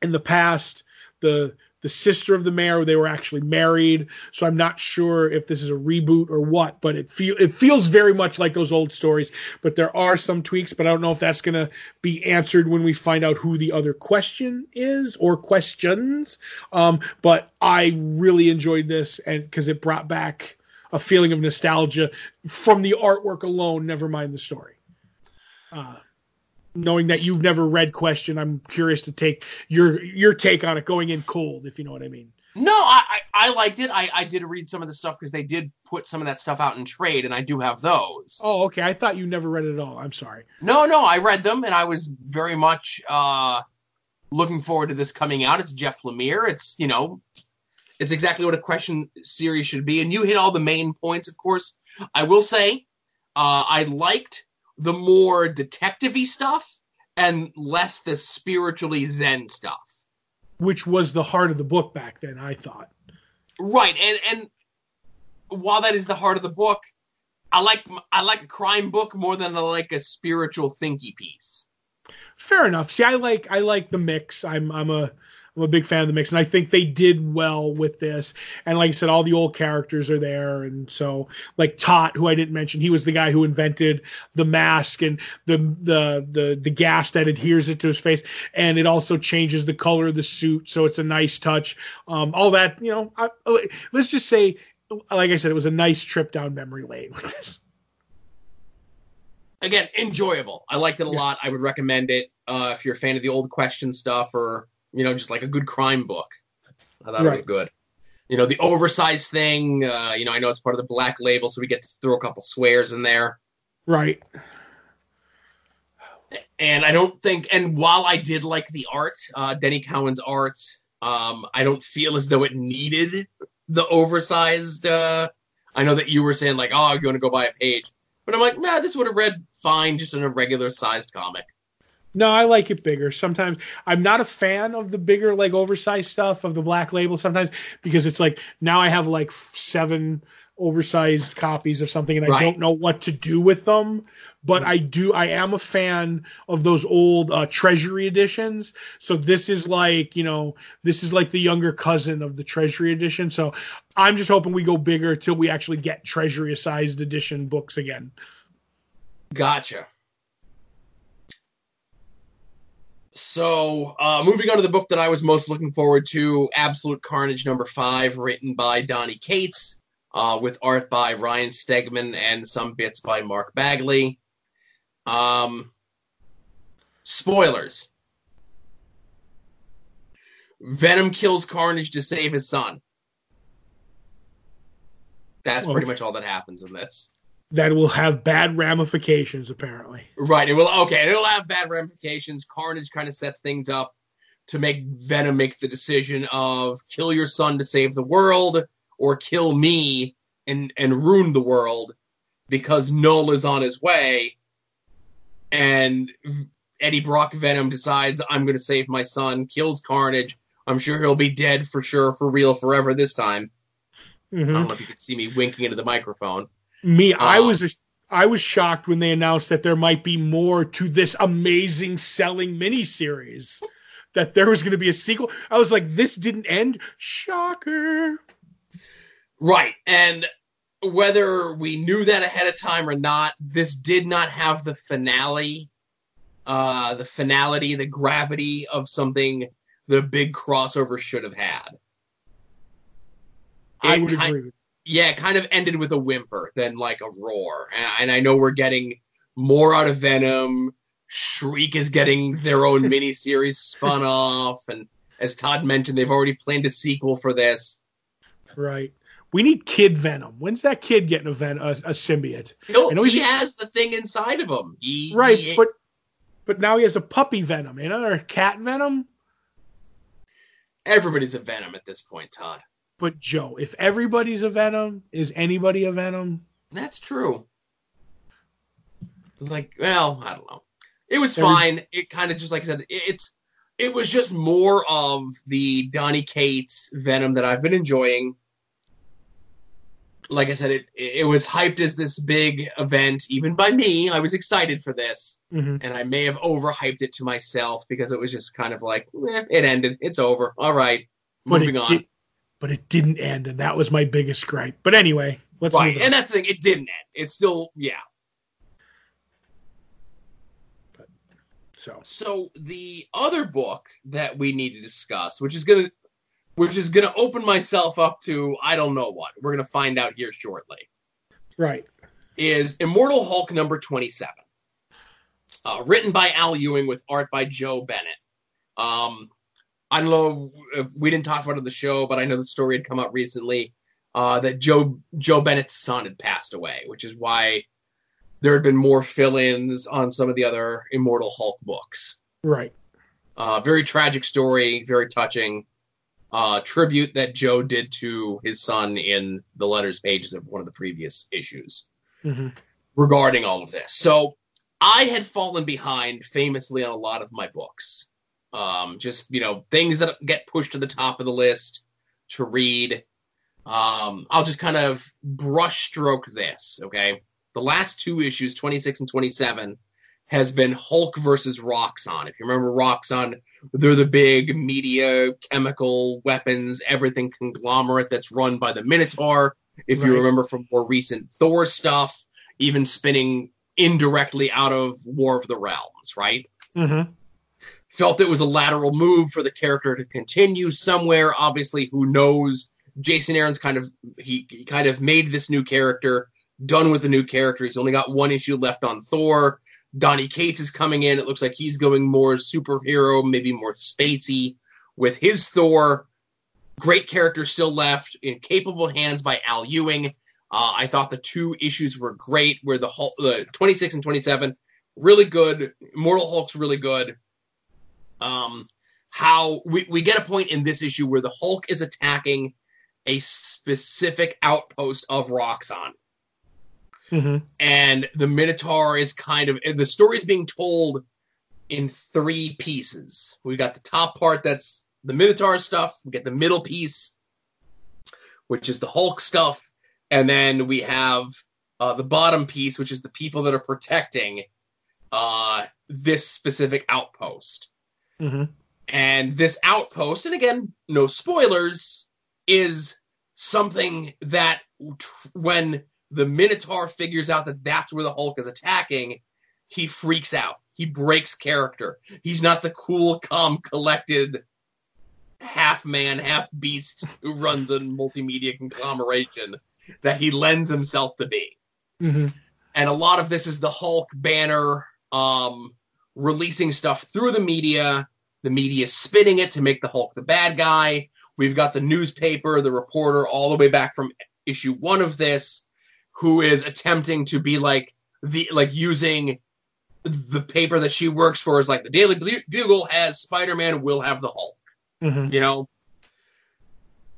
in the past. The the sister of the mayor. They were actually married, so I'm not sure if this is a reboot or what. But it feel it feels very much like those old stories. But there are some tweaks. But I don't know if that's going to be answered when we find out who the other question is or questions. Um, but I really enjoyed this, and because it brought back a feeling of nostalgia from the artwork alone. Never mind the story. Uh, knowing that you've never read question i'm curious to take your your take on it going in cold if you know what i mean. No i i, I liked it. I, I did read some of the stuff because they did put some of that stuff out in trade and i do have those. Oh okay. I thought you never read it at all. I'm sorry. No no i read them and i was very much uh looking forward to this coming out. It's jeff lemire. It's you know it's exactly what a question series should be and you hit all the main points of course. I will say uh i liked the more detective-y stuff and less the spiritually zen stuff. Which was the heart of the book back then i thought. Right and and while that is the heart of the book i like i like a crime book more than I like a spiritual thinky piece. Fair enough. See i like i like the mix. I'm i'm a I'm a big fan of the mix, and I think they did well with this. And like I said, all the old characters are there, and so like Tot, who I didn't mention, he was the guy who invented the mask and the the the the gas that adheres it to his face, and it also changes the color of the suit, so it's a nice touch. Um, all that, you know, I, let's just say, like I said, it was a nice trip down memory lane with this. Again, enjoyable. I liked it a yes. lot. I would recommend it uh, if you're a fan of the old question stuff or you know, just like a good crime book. I thought right. it was good. You know, the oversized thing, uh, you know, I know it's part of the black label, so we get to throw a couple swears in there. Right. And I don't think, and while I did like the art, uh, Denny Cowan's art, um, I don't feel as though it needed the oversized. Uh, I know that you were saying, like, oh, I'm going to go buy a page. But I'm like, nah, this would have read fine just in a regular sized comic. No, I like it bigger. Sometimes I'm not a fan of the bigger, like oversized stuff of the black label. Sometimes because it's like now I have like seven oversized copies of something and I don't know what to do with them. But I do. I am a fan of those old uh, Treasury editions. So this is like you know this is like the younger cousin of the Treasury edition. So I'm just hoping we go bigger till we actually get Treasury sized edition books again. Gotcha. So, uh, moving on to the book that I was most looking forward to, Absolute Carnage number five, written by Donny Cates, uh, with art by Ryan Stegman and some bits by Mark Bagley. Um, spoilers. Venom kills Carnage to save his son. That's pretty much all that happens in this that will have bad ramifications apparently right it will okay it'll have bad ramifications carnage kind of sets things up to make Venom make the decision of kill your son to save the world or kill me and and ruin the world because Null is on his way and Eddie Brock Venom decides I'm going to save my son, kills Carnage. I'm sure he'll be dead for sure, for real, forever this time. Mhm. I don't know if you can see me winking into the microphone. Me, I Um, was I was shocked when they announced that there might be more to this amazing selling miniseries. That there was going to be a sequel. I was like, this didn't end. Shocker. Right. And whether we knew that ahead of time or not, this did not have the finale, uh, the finality, the gravity of something that a big crossover should have had. I would kind- agree. Yeah, it kind of ended with a whimper than like a roar. And, and I know we're getting more out of Venom. Shriek is getting their own miniseries spun off, and as Todd mentioned, they've already planned a sequel for this. Right. We need Kid Venom. When's that kid getting a, ven- a, a symbiote? He'll, I know he has the thing inside of him. He, Right, he- but but now he has a puppy Venom, you know, or cat Venom. everybody's a Venom at this point, Todd. But Joe, if everybody's a Venom, is anybody a Venom? That's true. Like, well, I don't know. It was Every- fine. It kind of just like I said, it's it was just more of the Donny Cates Venom that I've been enjoying. Like I said, it it was hyped as this big event, even by me. I was excited for this, hmm and I may have overhyped it to myself because it was just kind of like, eh, it ended, it's over, all right, But moving it on. Did, but it didn't end, and that was my biggest gripe. But anyway, let's right, move on. and that's the thing. It didn't end. It's still, yeah. so So the other book that we need to discuss, which is gonna, which is gonna open myself up to I don't know what we're gonna find out here shortly, right, is Immortal Hulk number twenty-seven, uh, written by Al Ewing with art by Joe Bennett. Um, I don't know, if we didn't talk about it on the show, but I know the story had come out recently uh, that Joe Joe Bennett's son had passed away, which is why there had been more fill-ins on some of the other Immortal Hulk books. right, Uh, very tragic story, very touching. Uh, tribute that Joe did to his son in the letters pages of one of the previous issues hmm regarding all of this. So I had fallen behind famously on a lot of my books. Um, just, you know, things that get pushed to the top of the list to read. Um, I'll just kind of brushstroke this, okay? The last two issues, 26 and 27, has been Hulk versus Roxxon. If you remember Roxxon, they're the big media, chemical, weapons, everything conglomerate that's run by the Minotaur. If you remember from more recent Thor stuff, even spinning indirectly out of War of the Realms, right? hmm Felt it was a lateral move for the character to continue somewhere. Obviously, who knows? Jason Aaron's kind of he, he kind of made this new character, done with the new character. He's only got one issue left on Thor. Donny Cates is coming in. It looks like he's going more superhero, maybe more spacey with his Thor. Great character still left in capable hands by Al Ewing. Uh, I thought the two issues were great, where the Hulk, the 26 and 27 really good. Mortal Hulk's really good. Um, how we, we get a point in this issue where the Hulk is attacking a specific outpost of Roxxon hmm and the Minotaur is kind of the story is being told in three pieces. We got the top part that's the Minotaur stuff. We get the middle piece, which is the Hulk stuff, and then we have uh, the bottom piece, which is the people that are protecting uh, this specific outpost. Hmm And this outpost, and again, no spoilers, is something that when the Minotaur figures out that that's where the Hulk is attacking, he freaks out. He breaks character. He's not the cool, calm, collected half man, half beast who runs a multimedia conglomeration that he lends himself to be hmm and a lot of this is the Hulk banner um, releasing stuff through the media, the media spinning it to make the Hulk the bad guy. We've got the newspaper, the reporter, all the way back from issue one of this, who is attempting to be like the like using the paper that she works for is like the Daily Bugle has Spider Man will have the Hulk. Mhm. You know.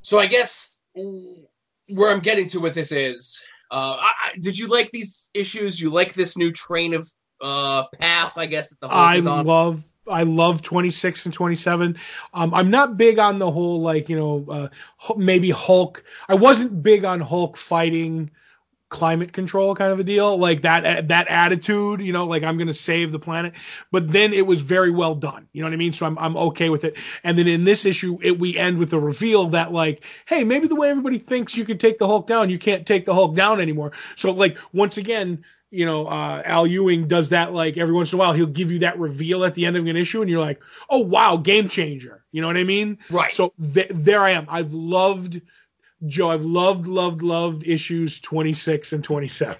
So I guess where I'm getting to with this is, uh, I, I, did you like these issues? You like this new train of uh, path? I guess that the Hulk I is on. love I love 26 and 27. Um, I'm not big on the whole like you know uh, maybe Hulk. I wasn't big on Hulk fighting climate control kind of a deal like that that attitude you know like i'm going to save the planet but then it was very well done you know what i mean so i'm, I'm okay with it and then in this issue it, we end with the reveal that like hey maybe the way everybody thinks you can take the hulk down you can't take the hulk down anymore so like once again you know uh, al ewing does that like every once in a while he'll give you that reveal at the end of an issue and you're like oh wow game changer you know what i mean Right. so th- there i am i've loved joe i've loved loved loved issues 26 and 27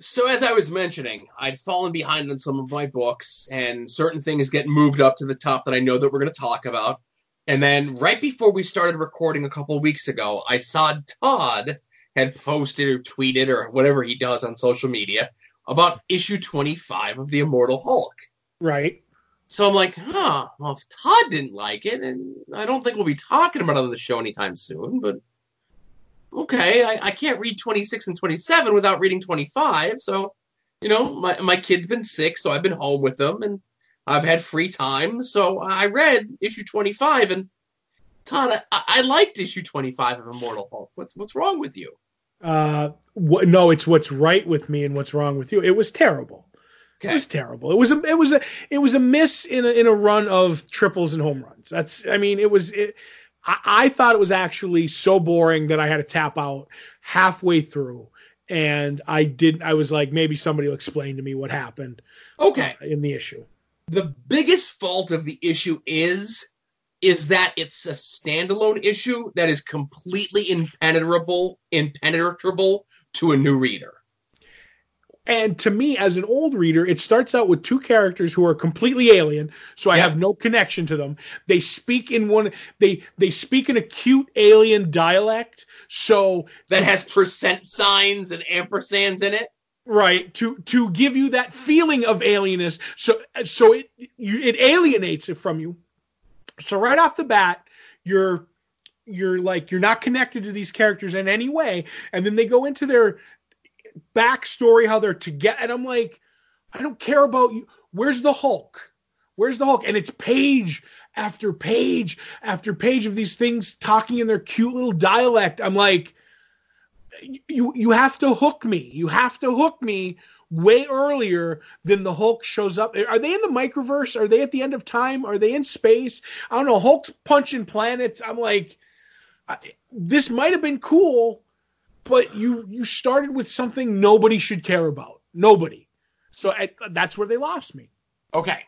So as I was mentioning, I'd fallen behind on some of my books, and certain things get moved up to the top that I know that we're going to talk about. And then right before we started recording a couple of weeks ago, I saw Todd had posted or tweeted or whatever he does on social media about issue 25 of the Immortal Hulk. right So I'm like, huh, well, if Todd didn't like it, and I don't think we'll be talking about it on the show anytime soon, but okay, I, I can't read 26 and 27 without reading 25. So, you know, my, my kid's been sick, so I've been home with them, and I've had free time. So I read issue 25, and Todd, I, I liked issue 25 of Immortal Hulk. What's, what's wrong with you? Uh wh- no it's what's right with me and what's wrong with you. It was terrible. It was terrible. It was a it was a it was a miss in a, in a run of triples and home runs. That's i mean it was it, I, I thought it was actually so boring that i had to tap out halfway through and i didn't i was like maybe somebody will explain to me what happened Okay. in the issue. The biggest fault of the issue is is that it's a standalone issue that is completely impenetrable impenetrable to a new reader. And to me, as an old reader, it starts out with two characters who are completely alien, so I Yeah. have no connection to them. They speak in one they they speak in a cute alien dialect, so That has percent signs and ampersands in it. right to to give you that feeling of alienness. So so it you, it alienates it from you. So right off the bat, you're you're like you're not connected to these characters in any way, and then they go into their backstory, how they're together, and I'm like, I don't care about you. Where's the Hulk? Where's the Hulk? And it's page after page after page of these things talking in their cute little dialect. I'm like, you you have to hook me. You have to hook me way earlier than the Hulk shows up. Are they in the microverse? Are they at the end of time? Are they in space? I don't know. Hulk's punching planets. I'm like, I, this might have been cool, but you you started with something nobody should care about. Nobody. So I, that's where they lost me. Okay.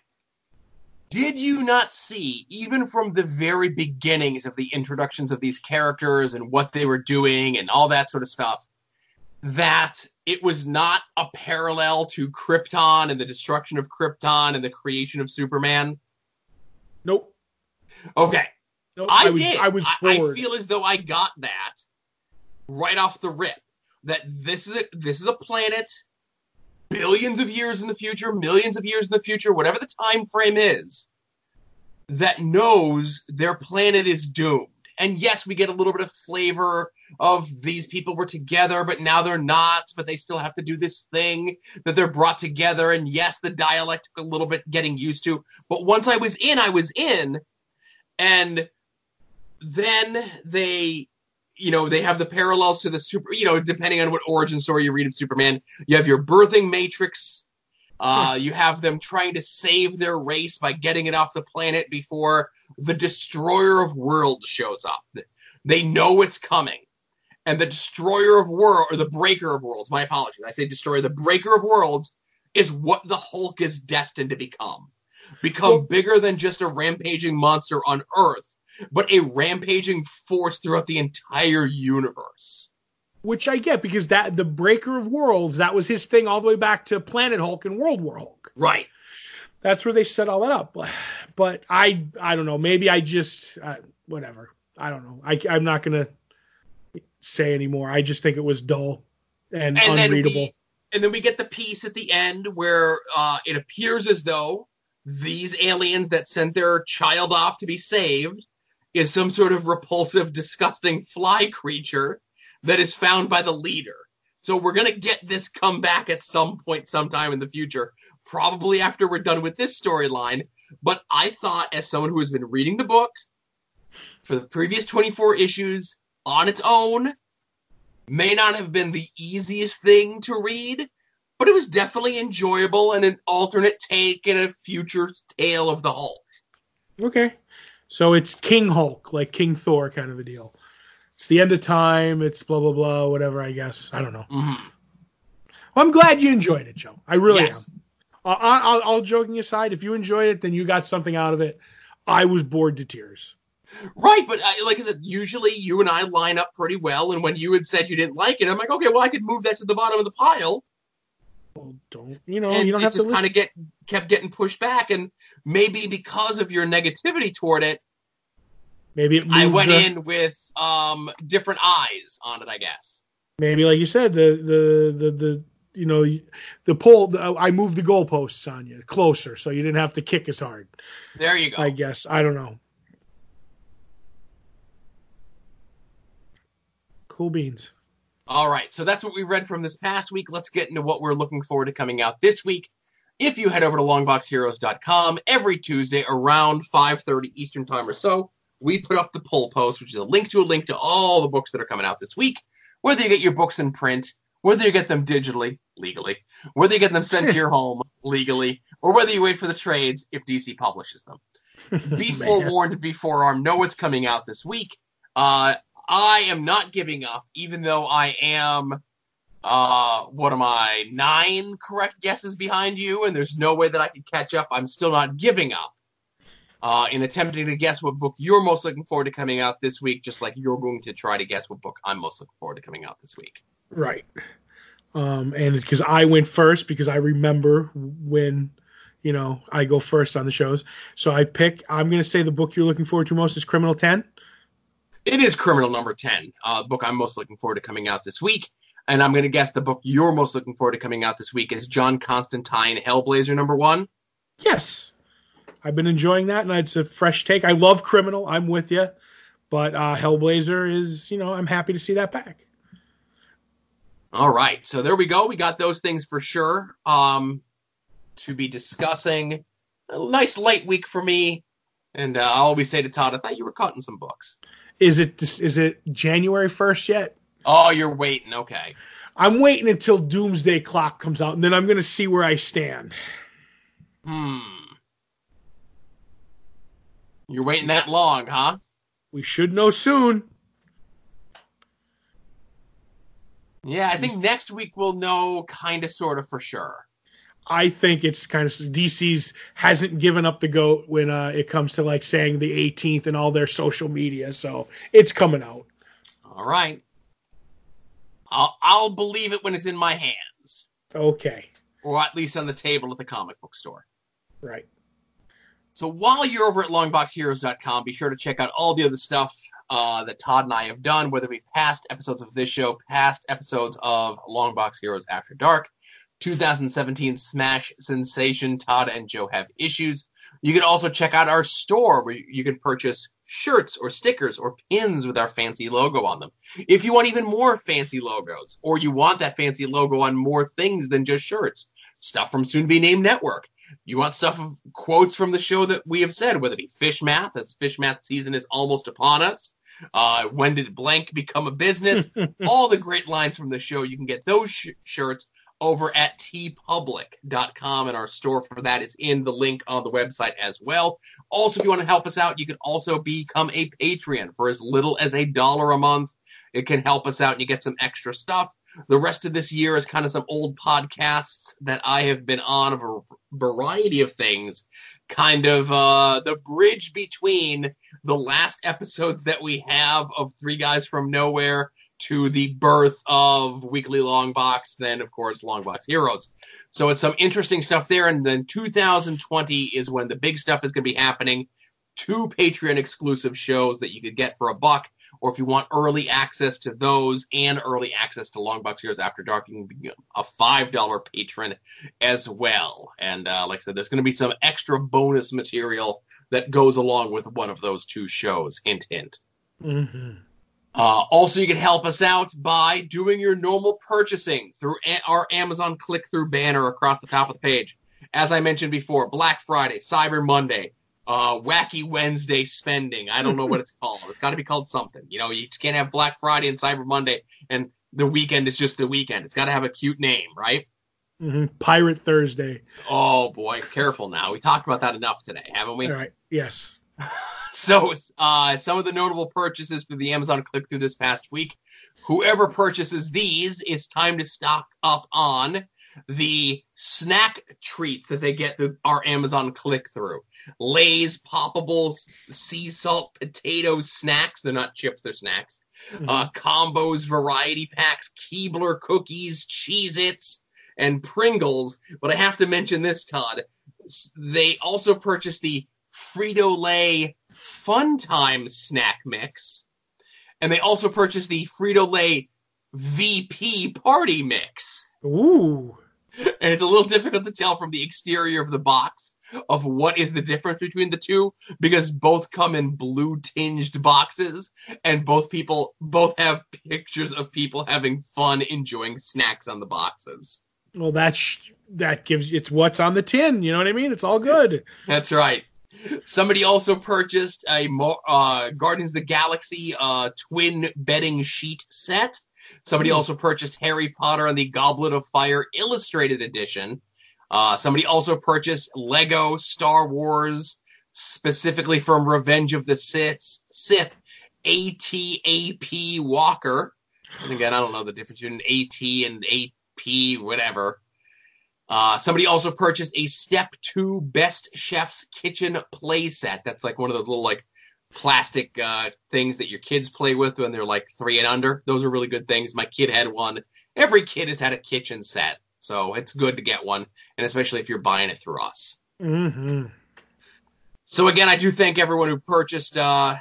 Did you not see, even from the very beginnings of the introductions of these characters and what they were doing and all that sort of stuff, that it was not a parallel to Krypton and the destruction of Krypton and the creation of Superman? Nope. Okay. nope. I, was did. I was I, I feel as though I got that right off the rip. That this is a, this is a planet billions of years in the future, millions of years in the future, whatever the time frame is, that knows their planet is doomed. And yes, we get a little bit of flavor of these people were together, but now they're not, but they still have to do this thing that they're brought together. And yes, the dialect took a little bit getting used to. But once I was in, I was in. And then they you know they have the parallels to the super you know depending on what origin story you read of superman you have your birthing matrix uh, you have them trying to save their race by getting it off the planet before the destroyer of worlds shows up they know it's coming and the destroyer of world or the breaker of worlds my apologies i say destroyer the breaker of worlds is what the hulk is destined to become become Well- bigger than just a rampaging monster on earth but a rampaging force throughout the entire universe. which I get because that the Breaker of Worlds that was his thing all the way back to Planet Hulk and World War Hulk. Right. That's where they set all that up. But I I don't know. Maybe I just uh, whatever. I don't know. I I'm not gonna say anymore. I just think it was dull and, And then unreadable. we, and then we get the piece at the end where uh, it appears as though these aliens that sent their child off to be saved is some sort of repulsive, disgusting fly creature that is found by the leader. So we're gonna get this come back at some point, sometime in the future, probably after we're done with this storyline. But I thought, as someone who has been reading the book for the previous 24 issues on its own, may not have been the easiest thing to read, but it was definitely enjoyable and an alternate take and a future tale of the Hulk. Okay. So it's King Hulk, like King Thor kind of a deal. It's the end of time. It's blah blah blah, whatever. I guess I don't know. Mm-hmm. Well, I'm glad you enjoyed it, Joe. I really Yes. am. Uh, all, all joking aside, if you enjoyed it, then you got something out of it. I was bored to tears. Right, but I, like I said, usually you and I line up pretty well, and when you had said you didn't like it, I'm like, okay, well, I could move that to the bottom of the pile, Well, don't you know? and you don't have to kind of get kept getting pushed back, and maybe because of your negativity toward it, Maybe it I went the- in with um different eyes on it, I guess. maybe like you said the the the the you know the pole the, i moved the goalposts on you closer so you didn't have to kick as hard There you go. i guess i don't know cool beans All right, so that's what we read from this past week. Let's get into what we're looking forward to coming out this week. If you head over to longboxheroes.com every Tuesday around 5:30 Eastern Time or so, we put up the poll post, which is a link to a link to all the books that are coming out this week. Whether you get your books in print, whether you get them digitally, legally, whether you get them sent to your home legally, or whether you wait for the trades if DC publishes them. Be forewarned, be forearmed. Know what's coming out this week. Uh, I am not giving up, even though I am. Uh, what am I? Nine correct guesses behind you, and there's no way that I can catch up. I'm still not giving up. Uh, in attempting to guess what book you're most looking forward to coming out this week, just like you're going to try to guess what book I'm most looking forward to coming out this week. right um and because i went first because i remember when you know i go first on the shows so i pick i'm going to say the book you're looking forward to most is criminal 10 It is Criminal Number 10, uh, book I'm most looking forward to coming out this week. And I'm going to guess the book you're most looking forward to coming out this week is John Constantine Hellblazer number one. Yes. I've been enjoying that, and it's a fresh take. I love Criminal. I'm with you. But uh, Hellblazer is, you know, I'm happy to see that back. All right, so there we go. We got those things for sure um, to be discussing. A nice light week for me. And uh, I always say to Todd, I thought you were cutting some books. Is it is it January 1st yet? Oh, you're waiting. Okay. I'm waiting until Doomsday Clock comes out, and then I'm going to see where I stand. Hmm. You're waiting that long, huh? We should know soon. Yeah, I think next week we'll know kind of, sort of for sure. I think it's kind of DC's hasn't given up the goat when uh, it comes to like saying the 18th and all their social media, so it's coming out. All right. I'll, I'll believe it when it's in my hands, Okay, or at least on the table at the comic book store. right. So while you're over at longboxheroes.com, be sure to check out all the other stuff uh, that Todd and I have done, whether it be past episodes of this show, past episodes of Longbox Heroes After Dark, 2017 Smash Sensation, Todd and Joe Have Issues. You can also check out our store where you can purchase shirts or stickers or pins with our fancy logo on them. If you want even more fancy logos, or you want that fancy logo on more things than just shirts, stuff from Soon to Be Named Network, you want stuff of quotes from the show that we have said, whether it be fish math, as fish math season is almost upon us. Uh, when did blank become a business? All the great lines from the show. You can get those sh- shirts over at teepublic.com, and our store for that is in the link on the website as well. Also, if you want to help us out, you can also become a Patreon for as little as a dollar a month. It can help us out, and you get some extra stuff. The rest of this year is kind of some old podcasts that I have been on of a variety of things, kind of uh, the bridge between the last episodes that we have of Three Guys from Nowhere to the birth of Weekly Long Box, then of course Long Box Heroes. So it's some interesting stuff there, and then 2020 is when the big stuff is going to be happening. Two Patreon exclusive shows that you could get for a buck. or if you want early access to those and early access to Longbox Heroes After Dark, you can be a $5 patron as well. And uh, like I said, there's going to be some extra bonus material that goes along with one of those two shows. Hint, hint. Mm-hmm. Uh, also, you can help us out by doing your normal purchasing through a- our Amazon click through banner across the top of the page. As I mentioned before, Black Friday, Cyber Monday, uh, Wacky Wednesday spending. I don't know what it's called. It's got to be called something. You know, you just can't have Black Friday and Cyber Monday and the weekend is just the weekend. It's got to have a cute name, right? Mm-hmm. Pirate Thursday. Oh boy, careful now. We talked about that enough today, haven't we? All right. Yes. So, uh, some of the notable purchases for the Amazon click through this past week. Whoever purchases these, it's time to stock up on the snack treats that they get through our Amazon click through. Lay's poppables, sea salt potato snacks. They're not chips, they're snacks. Uh, combos, variety packs, Keebler cookies, Cheez Its, and Pringles. But I have to mention this, Todd. They also purchased the Frito Lay Fun Time snack mix. And they also purchased the Frito Lay VP party mix. Ooh. And it's a little difficult to tell from the exterior of the box of what is the difference between the two because both come in blue tinged boxes and both people both have pictures of people having fun enjoying snacks on the boxes. Well, that's that gives it's what's on the tin. You know what I mean? It's all good. That's right. Somebody also purchased a uh, Guardians of the Galaxy uh, twin bedding sheet set. Somebody Hmm. also purchased Harry Potter and the Goblet of Fire Illustrated Edition. Uh, somebody also purchased Lego Star Wars, specifically from Revenge of the Sith, Sith ATAP Walker. And again, I don't know the difference between AT and AP, whatever. Uh, somebody also purchased a Step 2 Best Chef's Kitchen playset. That's like one of those little like plastic uh, things that your kids play with when they're like three and under. Those are really good things. My kid had one. Every kid has had a kitchen set, so it's good to get one, and especially if you're buying it through us. Mm-hmm. So again, I do thank everyone who purchased uh,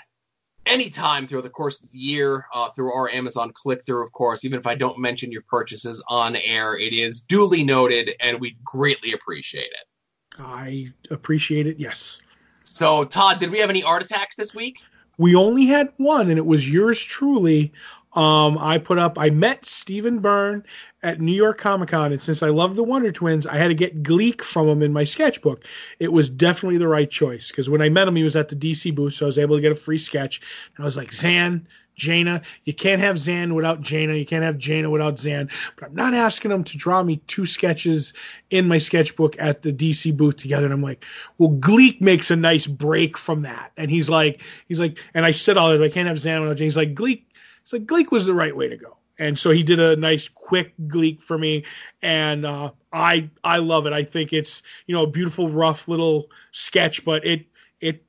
any time through the course of the year uh, through our Amazon click through. Of course, even if I don't mention your purchases on air, it is duly noted, and we greatly appreciate it. I appreciate it. Yes. So, Todd, did we have any art attacks this week? We only had one, and it was yours truly. Um, I put up. I met Stephen Byrne at New York Comic Con, and since I love the Wonder Twins, I had to get Gleek from him in my sketchbook. It was definitely the right choice because when I met him, he was at the DC booth, so I was able to get a free sketch. And I was like, Zan, Jayna, you can't have Zan without Jayna. You can't have Jayna without Zan. But I'm not asking him to draw me two sketches in my sketchbook at the DC booth together. And I'm like, well, Gleek makes a nice break from that. And he's like, he's like, and I said all this, I can't have Zan without Jayna. He's like, Gleek, it's like Gleek was the right way to go. And so he did a nice quick Gleek for me, and uh, I I love it. I think it's you know a beautiful rough little sketch, but it it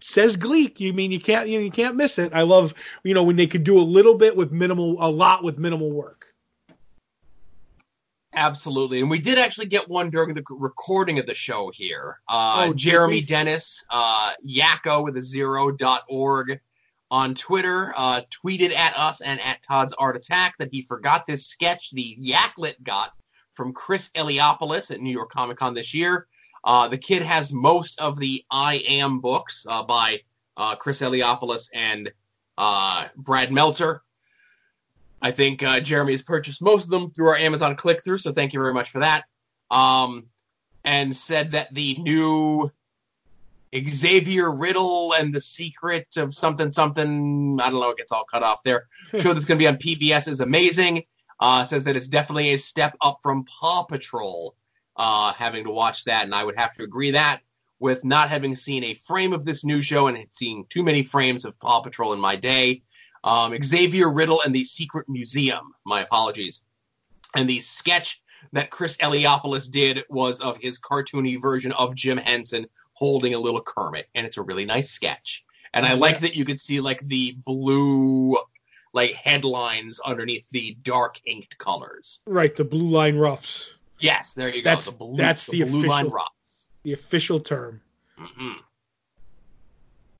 says Gleek. You mean you can't you, know, you can't miss it. I love you know when they could do a little bit with minimal, a lot with minimal work. Absolutely. And we did actually get one during the recording of the show here. Uh, Oh, Jeremy? Dennis, uh, Yakko with a zero dot org on Twitter, uh, tweeted at us and at Todd's Art Attack that he forgot this sketch the Yaklet got from Chris Eliopoulos at New York Comic Con this year. Uh, the kid has most of the I Am books uh, by uh, Chris Eliopoulos and uh, Brad Meltzer. I think uh, Jeremy has purchased most of them through our Amazon click through, so thank you very much for that. Um, and said that the new Xavier Riddle and the Secret of something something I don't know, it gets all cut off there. Show that's going to be on PBS is amazing. Uh, says that it's definitely a step up from Paw Patrol. Uh, having to watch that, and I would have to agree that with not having seen a frame of this new show and seeing too many frames of Paw Patrol in my day. Um, Xavier Riddle and the Secret Museum. My apologies. And the sketch that Chris Eliopoulos did was of his cartoony version of Jim Henson holding a little Kermit, and it's a really nice sketch. And I like that you could see like the blue like headlines underneath the dark inked colors. Right, the blue line roughs, Yes, there you go. That's- the blue, that's the, the blue line official- rocks. the official term. hmm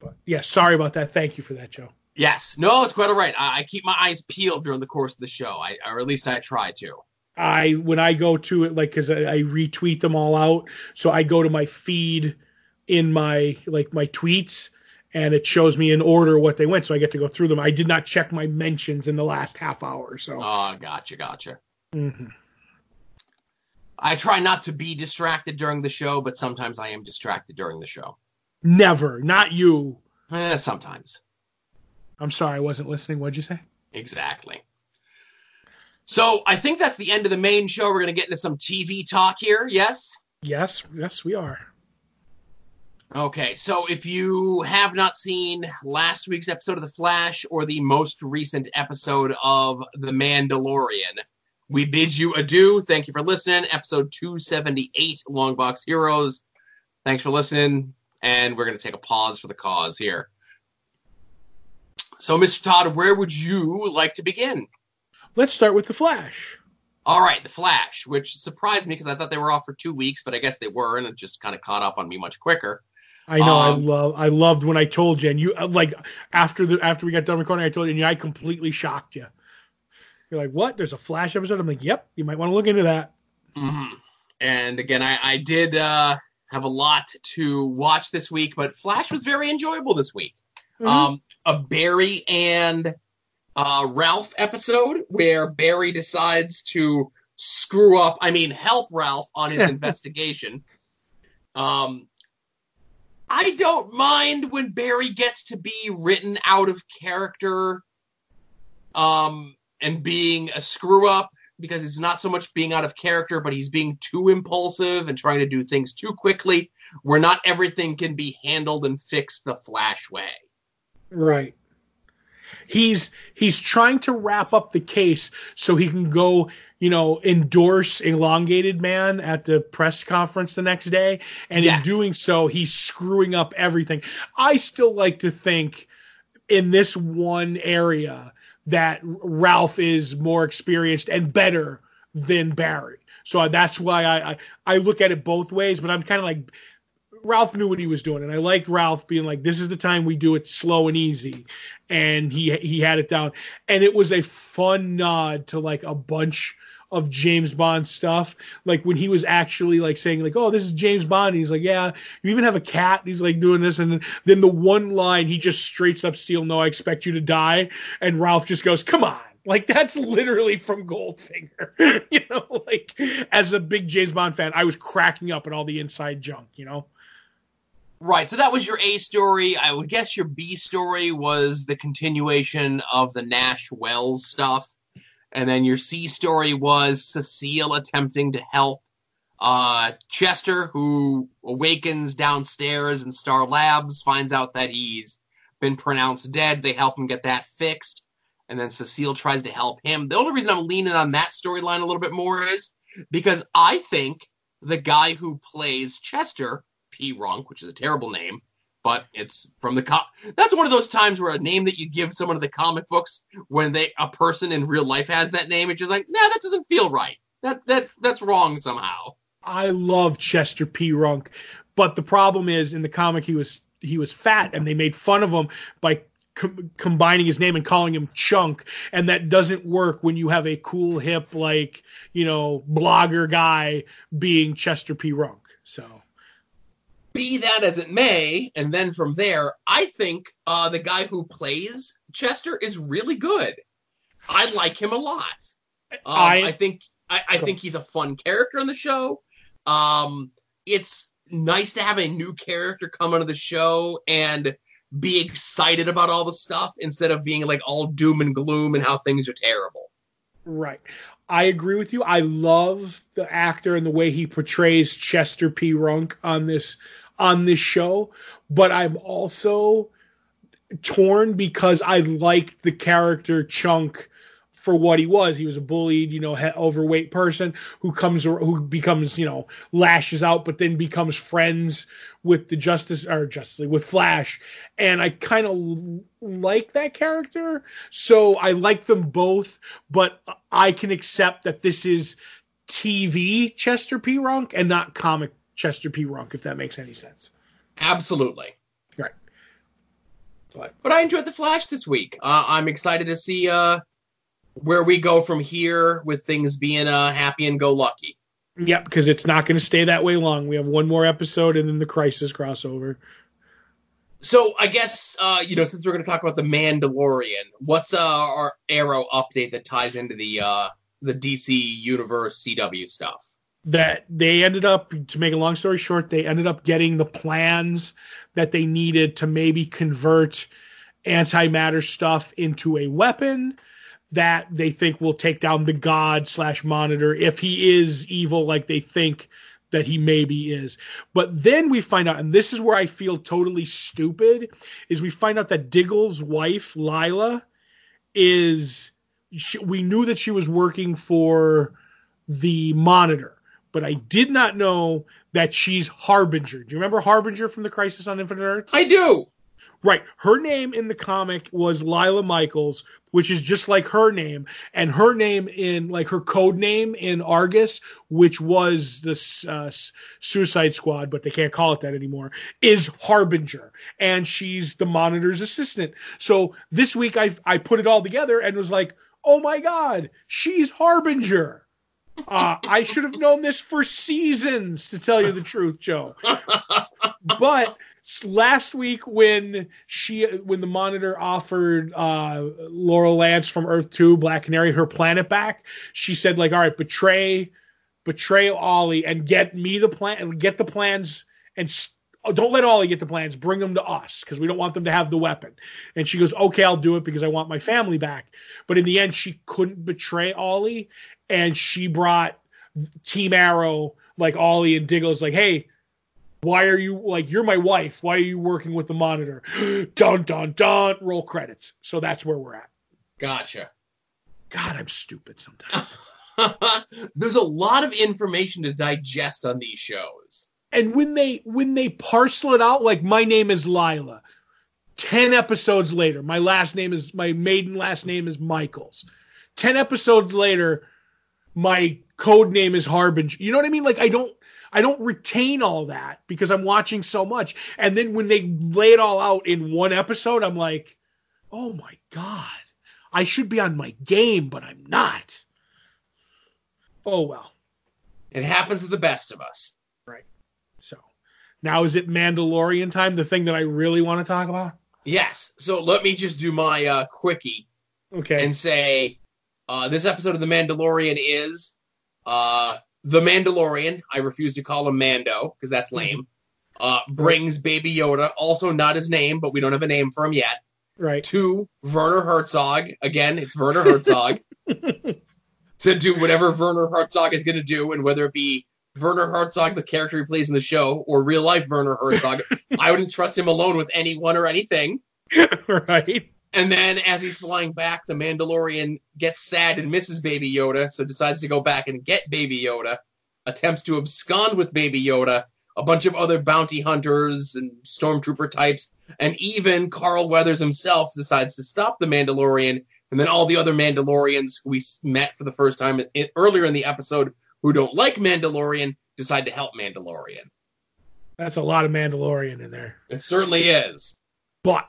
But yeah, sorry about that. Thank you for that, Joe. Yes, no, it's quite all right. I, I keep my eyes peeled during the course of the show, I, or at least I try to. I when I go to it like because I, I retweet them all out, so I go to my feed in my like my tweets and it shows me in order what they went, so I get to go through them. I did not check my mentions in the last half hour, so. Oh, gotcha, gotcha. Mhm. I try not to be distracted during the show, but sometimes I am distracted during the show. Never, not you. Eh, sometimes. I'm sorry, I wasn't listening. What'd you say? Exactly. So I think that's the end of the main show. We're going to get into some TV talk here. Yes? Yes, yes, we are. Okay, so if you have not seen last week's episode of The Flash or the most recent episode of The Mandalorian, we bid you adieu. Thank you for listening. Episode 278, Longbox Heroes. Thanks for listening, and we're going to take a pause for the cause here. So, Mr. Todd, where would you like to begin? Let's start with the Flash. All right, The Flash, which surprised me because I thought they were off for two weeks, but I guess they were, and it just kind of caught up on me much quicker. I know. I Um, love. I loved when I told you, and you uh, like after the after we got done recording, I told you, and I completely shocked you. You're like, "What? There's a Flash episode?" I'm like, "Yep. You might want to look into that." hmm And again, I, I did uh, have a lot to watch this week, but Flash was very enjoyable this week. Mhm. Um, a Barry and uh, Ralph episode where Barry decides to screw up, I mean, help Ralph on his investigation. Um, I don't mind when Barry gets to be written out of character um, and being a screw up because it's not so much being out of character, but he's being too impulsive and trying to do things too quickly, where not everything can be handled and fixed the Flash way. Right. He's he's trying to wrap up the case so he can go, you know, endorse elongated man at the press conference the next day. And in doing so, he's screwing up everything. I still like to think in this one area that Ralph is more experienced and better than Barry. So that's why I, I, I look at it both ways, but I'm kind of like Ralph knew what he was doing, and I liked Ralph being like, "This is the time we do it slow and easy," and he he had it down, and it was a fun nod to like a bunch of James Bond stuff, like when he was actually like saying like, "Oh, this is James Bond," and he's like, "Yeah, you even have a cat." And he's like doing this, and then, the one line he just straights up steal, "No, I expect you to die," and Ralph just goes, "Come on." Like that's literally from Goldfinger, you know. Like as a big James Bond fan, I was cracking up at all the inside junk, you know. Right. So that was your A story. I would guess your B story was the continuation of the Nash Wells stuff. And then your C story was Cecile attempting to help uh, Chester, who awakens downstairs in Star Labs, finds out that he's been pronounced dead. They help him get that fixed. And then Cecile tries to help him. The only reason I'm leaning on that storyline a little bit more is because I think the guy who plays Chester P. Runk, which is a terrible name, but it's from the cop. That's one of those times where a name that you give someone in the comic books when they a person in real life has that name, it's just like, nah, that doesn't feel right. That that that's wrong somehow. I love Chester P. Runk, but the problem is in the comic he was he was fat, and they made fun of him by com- combining his name and calling him Chunk, and that doesn't work when you have a cool, hip, like you know, blogger guy being Chester P. Runk. So Be that as it may, and then from there, I think uh, the guy who plays Chester is really good. I like him a lot. Um, I- I, think I, I think he's a fun character on the show. Um, it's nice to have a new character come onto the show and be excited about all the stuff instead of being like all doom and gloom and how things are terrible. Right. I agree with you. I love the actor and the way he portrays Chester P. Runk on this on this show, but I'm also torn because I liked the character Chunk for what he was. He was a bullied, you know, he- overweight person who comes who becomes, you know, lashes out, but then becomes friends with the Justice or Justice with Flash, and I kind of like that character. So I like them both, but I can accept that this is TV Chester P. Runk and not comic Chester P. Runk, if that makes any sense. Absolutely. Right. But, but I enjoyed the Flash this week. Uh, I'm excited to see uh, where we go from here with things being uh, happy and go lucky. Yep, because it's not going to stay that way long. We have one more episode and then the Crisis crossover. So I guess uh, you know since we're going to talk about the Mandalorian, what's uh, our Arrow update that ties into the uh, the DC Universe CW stuff? That they ended up, to make a long story short, they ended up getting the plans that they needed to maybe convert antimatter stuff into a weapon that they think will take down the god slash monitor if he is evil like they think that he maybe is. But then we find out, and this is where I feel totally stupid, is we find out that Diggle's wife, Lyla, is she, we knew that she was working for the monitor, but I did not know that she's Harbinger. Do you remember Harbinger from the Crisis on Infinite Earths? I do. Right. Her name in the comic was Lyla Michaels, which is just like her name. And her name in, like her code name in Argus, which was the uh, Suicide Squad, but they can't call it that anymore, is Harbinger. And she's the monitor's assistant. So this week I, I put it all together and was like, oh my God, she's Harbinger. Uh, I should have known this for seasons, to tell you the truth, Joe. But last week when she when the monitor offered uh Laurel Lance from Earth 2 Black Canary her planet back she said like all right betray betray Ollie and get me the plan and get the plans and st- don't let Ollie get the plans bring them to us because we don't want them to have the weapon and she goes okay I'll do it because I want my family back but in the end she couldn't betray Ollie and she brought Team Arrow like Ollie and Diggle's like hey why are you like you're my wife? Why are you working with the monitor? dun dun dun. Roll credits. So that's where we're at. Gotcha. God, I'm stupid sometimes. There's a lot of information to digest on these shows. And when they when they parcel it out, like my name is Lyla. Ten episodes later, my last name is my maiden last name is Michaels. Ten episodes later, my code name is Harbinger. You know what I mean? Like I don't I don't retain all that because I'm watching so much. And then when they lay it all out in one episode, I'm like, oh my God, I should be on my game, but I'm not. Oh well. It happens to the best of us. Right. So now is it Mandalorian time, the thing that I really want to talk about? Yes. So let me just do my uh, quickie. Okay. And say uh, this episode of The Mandalorian is uh, the Mandalorian, I refuse to call him Mando because that's lame, uh, brings Baby Yoda, also not his name, but we don't have a name for him yet, right. to Werner Herzog. Again, it's Werner Herzog. to do whatever Werner Herzog is going to do, and whether it be Werner Herzog, the character he plays in the show, or real life Werner Herzog, I wouldn't trust him alone with anyone or anything. right. And then as he's flying back, the Mandalorian gets sad and misses Baby Yoda, so decides to go back and get Baby Yoda, attempts to abscond with Baby Yoda, a bunch of other bounty hunters and stormtrooper types, and even Carl Weathers himself decides to stop the Mandalorian, and then all the other Mandalorians who we met for the first time in, earlier in the episode who don't like Mandalorian decide to help Mandalorian. That's a lot of Mandalorian in there. It certainly is. But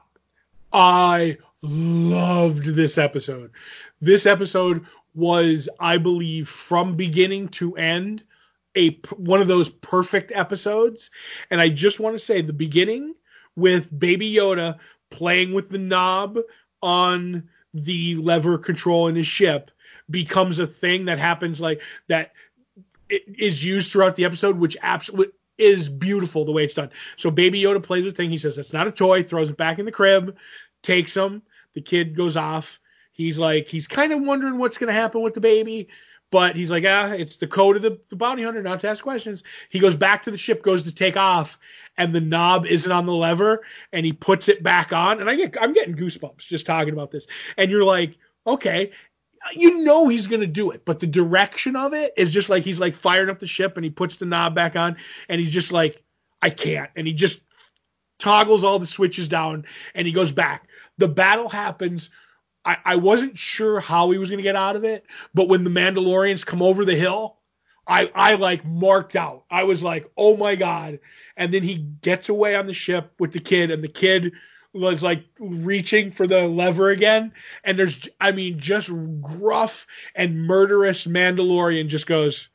I loved this episode. This episode was, I believe, from beginning to end, a one of those perfect episodes. And I just want to say the beginning with Baby Yoda playing with the knob on the lever control in his ship becomes a thing that happens like that is used throughout the episode, which absolutely is beautiful the way it's done. So Baby Yoda plays with thing. He says it's not a toy, throws it back in the crib, takes him. The kid goes off. He's like, he's kind of wondering what's going to happen with the baby, but he's like, ah, it's the code of the, the bounty hunter not to ask questions. He goes back to the ship, goes to take off, and the knob isn't on the lever, and he puts it back on. And I get, I'm getting goosebumps just talking about this. And you're like, okay, you know he's going to do it, but the direction of it is just like he's like firing up the ship and he puts the knob back on and he's just like, I can't. And he just toggles all the switches down and he goes back. The battle happens. I, I wasn't sure how he was going to get out of it, but when the Mandalorians come over the hill, I, I like marked out. I was like, oh my God. And then he gets away on the ship with the kid, and the kid was like reaching for the lever again, and there's, I mean, just gruff and murderous Mandalorian just goes,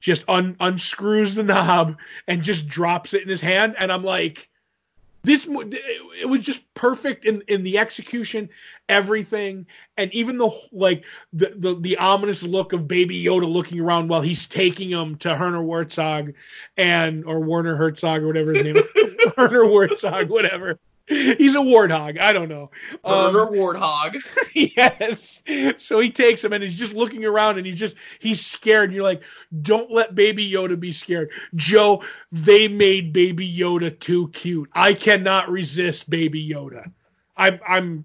just un- unscrews the knob and just drops it in his hand, and I'm like, this it was just perfect in in the execution everything and even the like the, the the ominous look of baby yoda looking around while he's taking him to Werner Herzog and or Werner Herzog or whatever his name is. Werner Herzog whatever He's a warthog. I don't know. Burger um, warthog. yes. So he takes him and he's just looking around and he's just he's scared. And you're like, don't let Baby Yoda be scared. Joe, they made Baby Yoda too cute. I cannot resist Baby Yoda. I'm I'm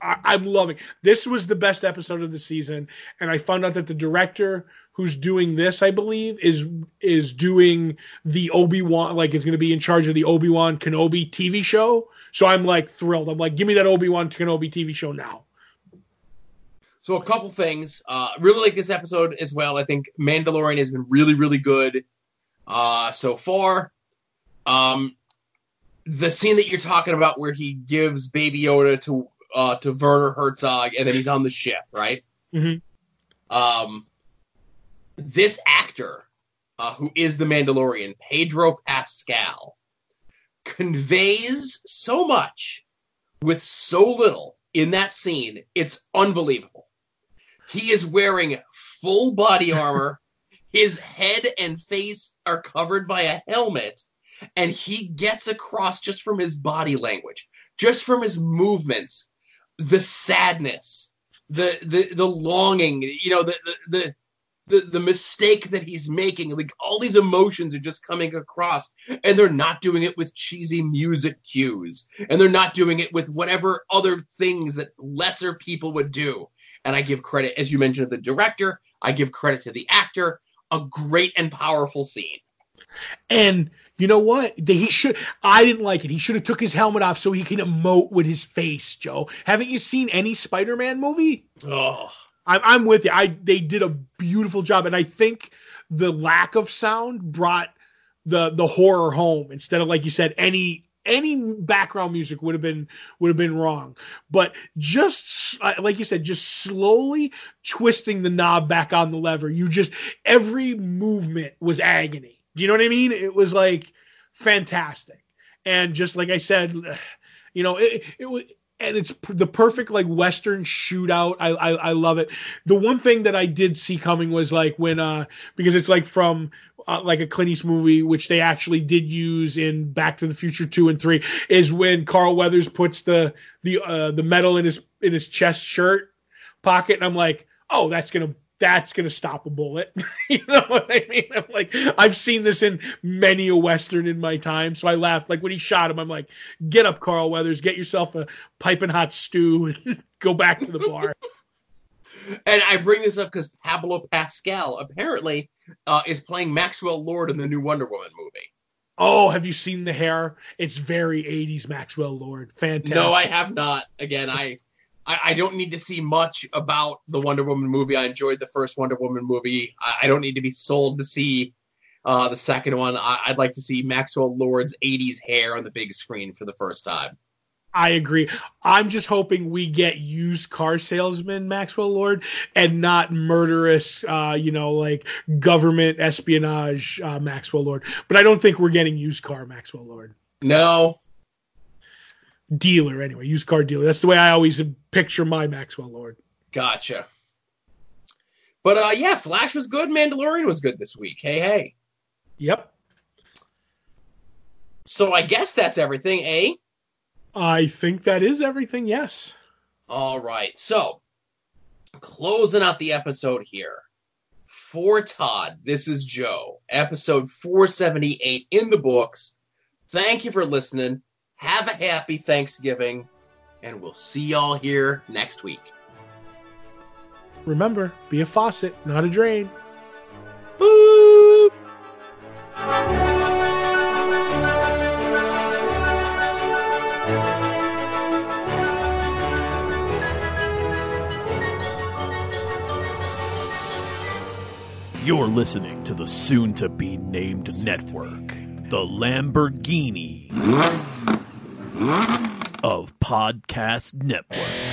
I'm loving. This was the best episode of the season, and I found out that the director who's doing this, I believe, is is doing the Obi Wan, like is going to be in charge of the Obi Wan Kenobi TV show. So I'm like thrilled. I'm like, give me that Obi Wan Kenobi TV show now. So a couple things. Uh, really like this episode as well. I think Mandalorian has been really, really good uh, so far. Um, the scene that you're talking about where he gives Baby Yoda to uh, to Werner Herzog and then he's on the ship, right? Mm-hmm. Um, this actor, uh, who is the Mandalorian, Pedro Pascal, conveys so much with so little in that scene. It's unbelievable. He is wearing full body armor. His head and face are covered by a helmet, and he gets across just from his body language, just from his movements, the sadness, the the the longing, you know, the the, the the, the mistake that he's making. Like all these emotions are just coming across, and they're not doing it with cheesy music cues, and they're not doing it with whatever other things that lesser people would do. And I give credit, as you mentioned, to the director. I give credit to the actor. A great and powerful scene. And you know what? He should. I didn't like it. He should have took his helmet off so he can emote with his face. Joe, haven't you seen any Spider-Man movie? Oh, I'm, I'm with you. I they did a beautiful job, and I think the lack of sound brought the the horror home instead of like you said any any background music would have been would have been wrong. But just uh, like you said just slowly twisting the knob back on the lever. You just every movement was agony. Do you know what i mean? It was like fantastic. And just like i said you know it, it was and it's the perfect like western shootout. I, I, I love it. The one thing that I did see coming was like when uh because it's like from uh, like a Clint Eastwood movie, which they actually did use in Back to the Future two and three, is when Carl Weathers puts the the uh, the medal in his in his chest shirt pocket, and I'm like, oh, that's gonna that's going to stop a bullet. you know what I mean? I'm like, I've seen this in many a Western in my time. So I laughed. Like when he shot him, I'm like, get up, Carl Weathers, get yourself a piping hot stew and go back to the bar. and I bring this up because Pablo Pascal apparently uh, is playing Maxwell Lord in the new Wonder Woman movie. Oh, have you seen the hair? It's very 80s Maxwell Lord. Fantastic. No, I have not. Again, I I, I, don't need to see much about the Wonder Woman movie. I enjoyed the first Wonder Woman movie. I, I don't need to be sold to see uh, the second one. I, would like to see Maxwell Lord's 80s hair on the big screen for the first time. I agree. I'm just hoping we get used car salesman Maxwell Lord and not murderous, uh, you know, like government espionage uh, Maxwell Lord. But I don't think we're getting used car Maxwell Lord. No, dealer anyway, used car dealer. That's the way I always picture my Maxwell Lord. Gotcha. But uh yeah, Flash was good, Mandalorian was good this week. Hey, hey. Yep. So I guess that's everything, eh? I think that is everything, yes. All right. So, closing out the episode here. For Todd, this is Joe, episode 478 in the books. Thank you for listening. Have a happy Thanksgiving, and we'll see y'all here next week. Remember, be a faucet, not a drain. Boop! You're listening to the soon to be named network, the Lamborghini of Podcast Network.